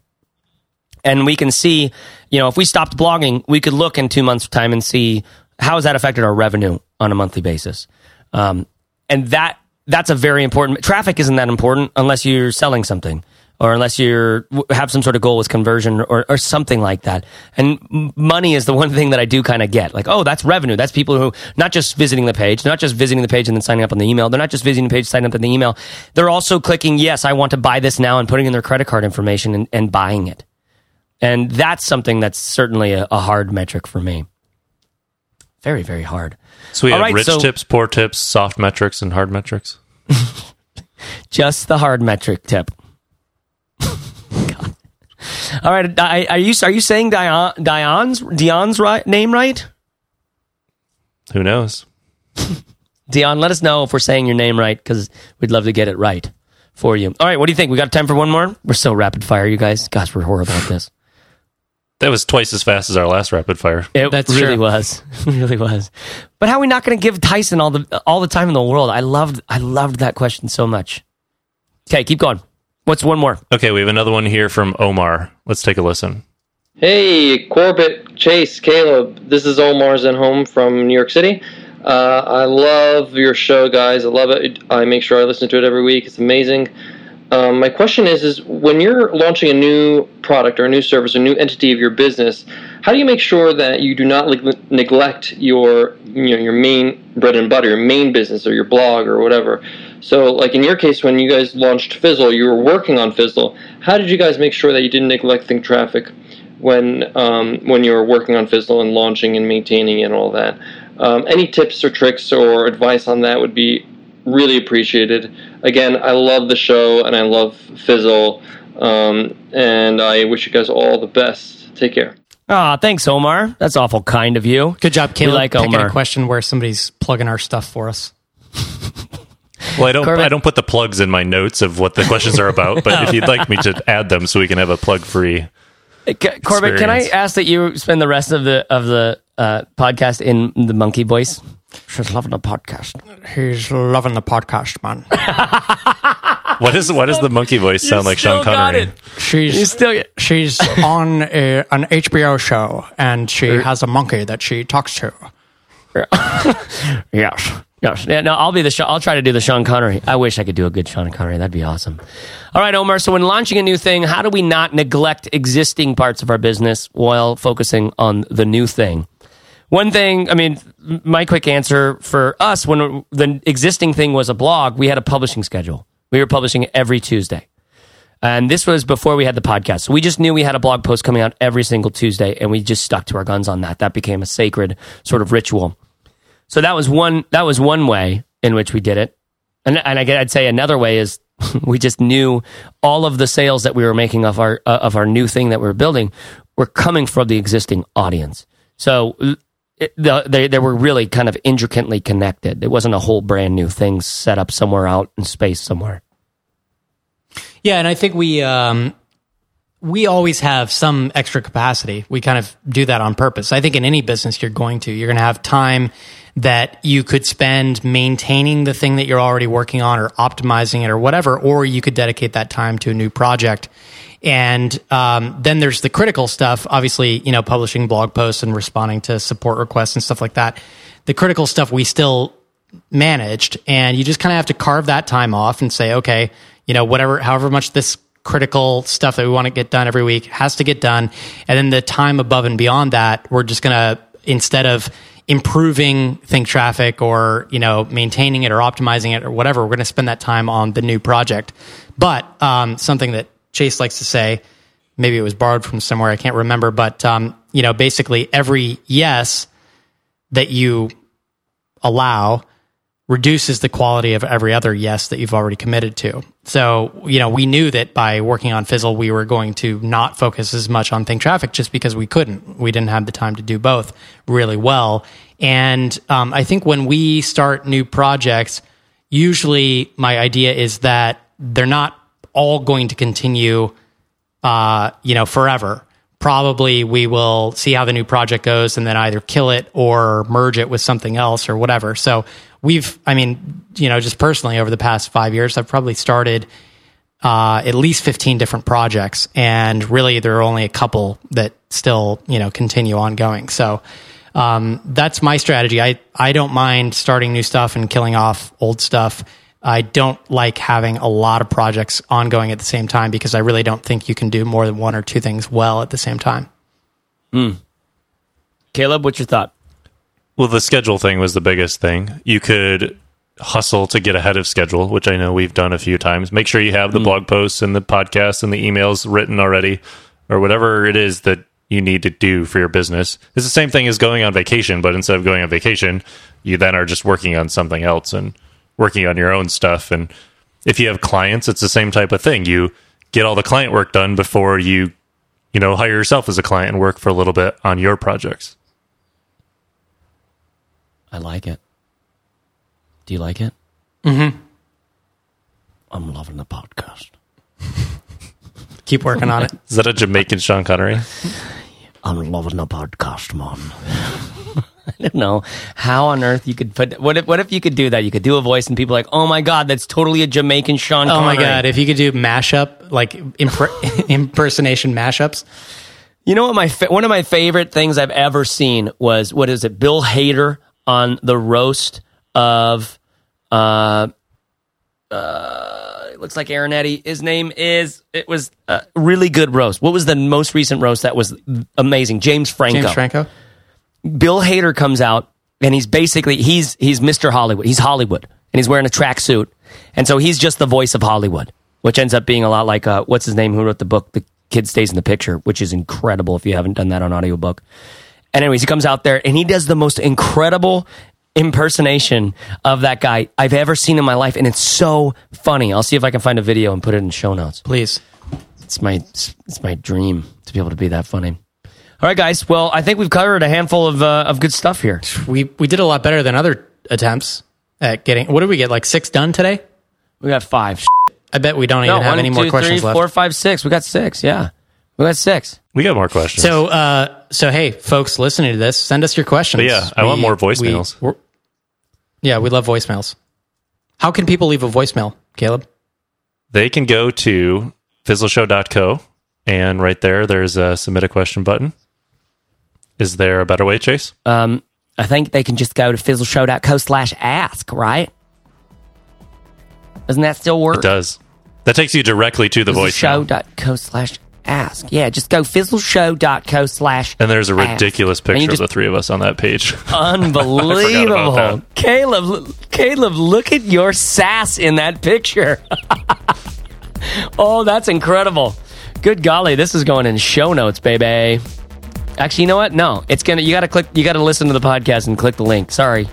Speaker 1: And we can see, you know, if we stopped blogging, we could look in two months' time and see how has that affected our revenue on a monthly basis. Um, and that that's a very important. Traffic isn't that important unless you're selling something or unless you're have some sort of goal with conversion or, or something like that. And money is the one thing that I do kind of get. Like, oh, that's revenue. That's people who not just visiting the page, not just visiting the page and then signing up on the email. They're not just visiting the page, signing up on the email. They're also clicking yes, I want to buy this now and putting in their credit card information and, and buying it. And that's something that's certainly a, a hard metric for me. Very, very hard.
Speaker 4: So we
Speaker 1: All
Speaker 4: have
Speaker 1: right,
Speaker 4: rich
Speaker 1: so-
Speaker 4: tips, poor tips, soft metrics, and hard metrics. [laughs]
Speaker 1: Just the hard metric tip. God. All right, are you are you saying Dion, Dion's Dion's right, name right?
Speaker 4: Who knows?
Speaker 1: Dion, let us know if we're saying your name right because we'd love to get it right for you. All right, what do you think? We got time for one more? We're so rapid fire, you guys. Gosh, we're horrible at this.
Speaker 4: That was twice as fast as our last rapid fire.
Speaker 1: It
Speaker 2: That's
Speaker 1: really
Speaker 2: true.
Speaker 1: was. [laughs] It really was. But how are we not going to give Tyson all the all the time in the world? I loved I loved that question so much. Okay, keep going. What's one more?
Speaker 4: Okay, we have another one here from Omar. Let's take a listen.
Speaker 6: Hey, Corbett, Chase, Caleb. This is Omar Zenhom from New York City. Uh, I love your show, guys. I love it. I make sure I listen to it every week. It's amazing. Um, my question is: is when you're launching a new product or a new service, or a new entity of your business, how do you make sure that you do not neg- neglect your you know your main bread and butter, your main business, or your blog or whatever? So, like in your case, when you guys launched Fizzle, you were working on Fizzle. How did you guys make sure that you didn't neglect Think Traffic when um, when you were working on Fizzle and launching and maintaining and all that? Um, any tips or tricks or advice on that would be really appreciated. Again, I love the show and I love Fizzle, um, and I wish you guys all the best. Take care.
Speaker 1: Ah, thanks, Omar. That's awful kind of you.
Speaker 2: Good job, Caleb.
Speaker 1: like
Speaker 2: picking
Speaker 1: Omar.
Speaker 2: a question where somebody's plugging our stuff for us. [laughs]
Speaker 4: Well, I don't.
Speaker 1: Corbett-
Speaker 4: I don't put the plugs in my notes of what the questions are about. But if you'd like me to [laughs] add them, so we can have a plug-free.
Speaker 1: C- Corbett, can I ask that you spend the rest of the of the uh, podcast in the monkey voice? She's loving the podcast.
Speaker 2: He's loving the podcast, man. [laughs]
Speaker 4: What is what does the monkey voice sound like, Sean Connery?
Speaker 2: She's
Speaker 1: You still
Speaker 2: she's [laughs] on a, an HBO show, and she er- has a monkey that she talks to. [laughs]
Speaker 1: yes, yes. Yeah, no, I'll be the. Sean- I'll try to do the Sean Connery. I wish I could do a good Sean Connery. That'd be awesome. All right, Omar. So when launching a new thing, how do we not neglect existing parts of our business while focusing on the new thing? One thing, I mean, my quick answer for us when the existing thing was a blog, we had a publishing schedule. We were publishing every Tuesday. And this was before we had the podcast. So we just knew we had a blog post coming out every single Tuesday and we just stuck to our guns on that. That became a sacred sort of ritual. So that was one that was one way in which we did it. And and I, would say another way is [laughs] we just knew all of the sales that we were making of our uh, of our new thing that we were building were coming from the existing audience. So it, the, they they were really kind of intricately connected. It wasn't a whole brand new thing set up somewhere out in space somewhere.
Speaker 2: Yeah, and I think we um, we always have some extra capacity. We kind of do that on purpose. I think in any business you're going to, you're going to have time that you could spend maintaining the thing that you're already working on or optimizing it or whatever, or you could dedicate that time to a new project. And um, then there's the critical stuff, obviously, you know, publishing blog posts and responding to support requests and stuff like that. The critical stuff we still managed and you just kind of have to carve that time off and say okay you know whatever however much this critical stuff that we want to get done every week has to get done and then the time above and beyond that we're just going to instead of improving think traffic or you know maintaining it or optimizing it or whatever we're going to spend that time on the new project but um, something that chase likes to say maybe it was borrowed from somewhere i can't remember but um, you know basically every yes that you allow reduces the quality of every other yes that you've already committed to. So, you know, we knew that by working on Fizzle, we were going to not focus as much on Think Traffic just because we couldn't. We didn't have the time to do both really well. And um, I think when we start new projects, usually my idea is that they're not all going to continue uh, you know, forever. Probably we will see how the new project goes and then either kill it or merge it with something else or whatever. So we've, I mean, you know, just personally over the past five years, I've probably started uh, at least 15 different projects. And really, there are only a couple that still, you know, continue ongoing. So um, that's my strategy. I, I don't mind starting new stuff and killing off old stuff. I don't like having a lot of projects ongoing at the same time because I really don't think you can do more than one or two things well at the same time. Hmm.
Speaker 1: Caleb, what's your thought?
Speaker 4: Well, the schedule thing was the biggest thing. You could hustle to get ahead of schedule, which I know we've done a few times. Make sure you have the hmm. blog posts and the podcasts and the emails written already, or whatever it is that you need to do for your business. It's the same thing as going on vacation, but instead of going on vacation, you then are just working on something else and working on your own stuff. And if you have clients, it's the same type of thing. You get all the client work done before you, you know, hire yourself as a client and work for a little bit on your projects.
Speaker 1: I like it. Do you like it? Mm-hmm. I'm loving the podcast. [laughs]
Speaker 2: Keep working on it.
Speaker 4: Is that a Jamaican Sean Connery?
Speaker 1: I'm loving the podcast, man. [laughs] I don't know how on earth you could put. What if? What if you could do that? You could do a voice, and people are like, "Oh my god, that's totally a Jamaican Sean."
Speaker 2: Oh my god! If you could do mashup, like impr- [laughs] impersonation mashups,
Speaker 1: You know what? My fa- one of my favorite things I've ever seen was what is it? Bill Hader on the roast of. Uh, uh, it looks like Aaron Eddy. His name is. It was a really good roast. What was the most recent roast that was amazing? James Franco.
Speaker 2: James Franco.
Speaker 1: Bill Hader comes out and he's basically he's he's Mr. Hollywood. He's Hollywood and he's wearing a tracksuit, and so he's just the voice of Hollywood, which ends up being a lot like uh, what's his name who wrote the book, The Kid Stays in the Picture, which is incredible if you haven't done that on audiobook. And anyways, he comes out there and he does the most incredible impersonation of that guy I've ever seen in my life, and it's so funny. I'll see if I can find a video and put it in show notes.
Speaker 2: Please.
Speaker 1: It's my it's my dream to be able to be that funny. All right, guys. Well, I think we've covered a handful of uh, of good stuff here.
Speaker 2: We we did a lot better than other attempts at getting. What did we get? Like six done today?
Speaker 1: We got five.
Speaker 2: I bet we don't even
Speaker 1: No,
Speaker 2: have
Speaker 1: one,
Speaker 2: any more questions
Speaker 1: three,
Speaker 2: left.
Speaker 1: four, five, six. We got six. Yeah, we got six.
Speaker 4: We got more questions.
Speaker 2: So, uh, so hey, folks listening to this, send us your questions.
Speaker 4: But yeah, I want more voicemails.
Speaker 2: we- yeah, we love voicemails. How can people leave a voicemail, Caleb?
Speaker 4: they can go to fizzleshow.co and right there there's a submit a question button. Is there a better way, Chase?
Speaker 1: Um, I think they can just go to fizzleshow.co slash ask, right? Doesn't that still work?
Speaker 4: It does. That takes you directly to the voicemail.
Speaker 1: Fizzleshow.co slash ask. Yeah, just go fizzleshow.co slash
Speaker 4: And there's a ridiculous
Speaker 1: you
Speaker 4: picture of the three of us on that page. [laughs]
Speaker 1: Unbelievable.
Speaker 4: that.
Speaker 1: Caleb, Caleb, look at your sass in that picture. [laughs] oh, that's incredible. Good golly, this is going in show notes, baby. Actually, you know what? No, it's gonna. You gotta click. You gotta listen to the podcast and click the link. Sorry,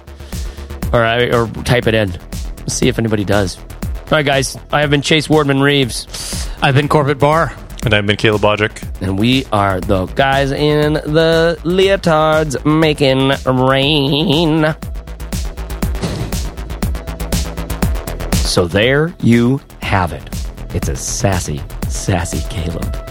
Speaker 1: or or type it in. Let's see if anybody does. All right, guys. I have been Chase Wardman Reeves,
Speaker 2: I've been Corbett Barr.
Speaker 4: and I've been Caleb Bodrick.
Speaker 1: and we are the guys in the leotards making rain. So there you have it. It's a sassy, sassy Caleb.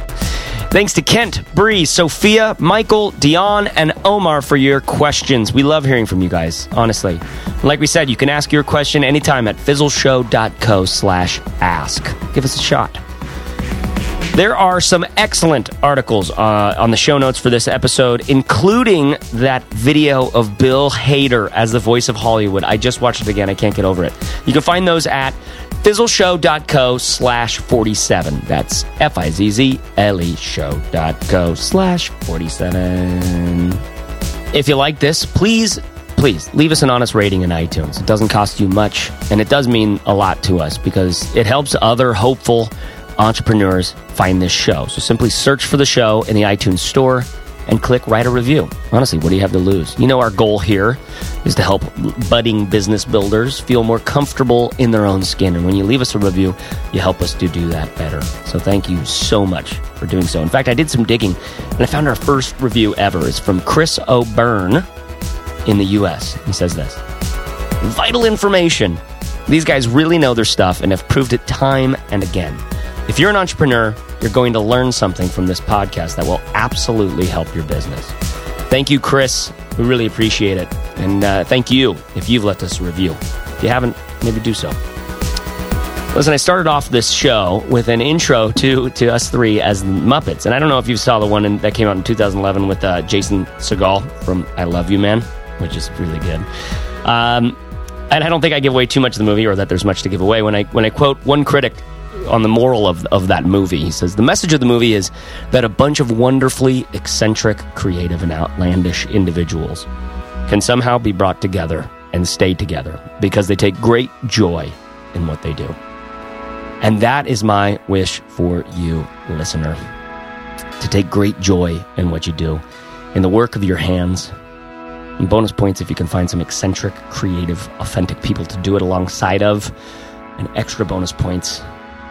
Speaker 1: Thanks to Kent, Bree, Sophia, Michael, Dion, and Omar for your questions. We love hearing from you guys, honestly. Like we said, you can ask your question anytime at fizzleshow.co slash ask. Give us a shot. There are some excellent articles uh, on the show notes for this episode, including that video of Bill Hader as the voice of Hollywood. I just watched it again. I can't get over it. You can find those at fizzleshow.co slash 47. That's F-I-Z-Z-L-E show.co slash 47. If you like this, please, please leave us an honest rating in iTunes. It doesn't cost you much, and it does mean a lot to us because it helps other hopeful entrepreneurs find this show. So simply search for the show in the iTunes store and click write a review. Honestly, what do you have to lose? You know, our goal here is to help budding business builders feel more comfortable in their own skin. And when you leave us a review, you help us to do that better. So thank you so much for doing so. In fact, I did some digging and I found our first review ever is from Chris O'Byrne in the US. He says this Vital information. These guys really know their stuff and have proved it time and again. If you're an entrepreneur, you're going to learn something from this podcast that will absolutely help your business. Thank you, Chris. We really appreciate it. And uh, thank you if you've left us a review. If you haven't, maybe do so. Listen, I started off this show with an intro to, to us three as Muppets. And I don't know if you saw the one in, that came out in 2011 with uh, Jason Segel from I Love You Man, which is really good. Um, and I don't think I give away too much of the movie or that there's much to give away when I, when I quote one critic on the moral of, of that movie. He says, The message of the movie is that a bunch of wonderfully eccentric, creative, and outlandish individuals can somehow be brought together and stay together because they take great joy in what they do. And that is my wish for you, listener. to take great joy in what you do, in the work of your hands. And bonus points if you can find some eccentric, creative, authentic people to do it alongside of, and extra bonus points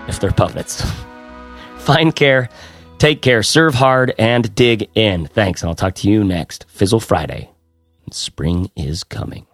Speaker 1: if they're puppets. [laughs] Find care, take care, serve hard, and dig in. Thanks, and I'll talk to you next Fizzle Friday. Spring is coming.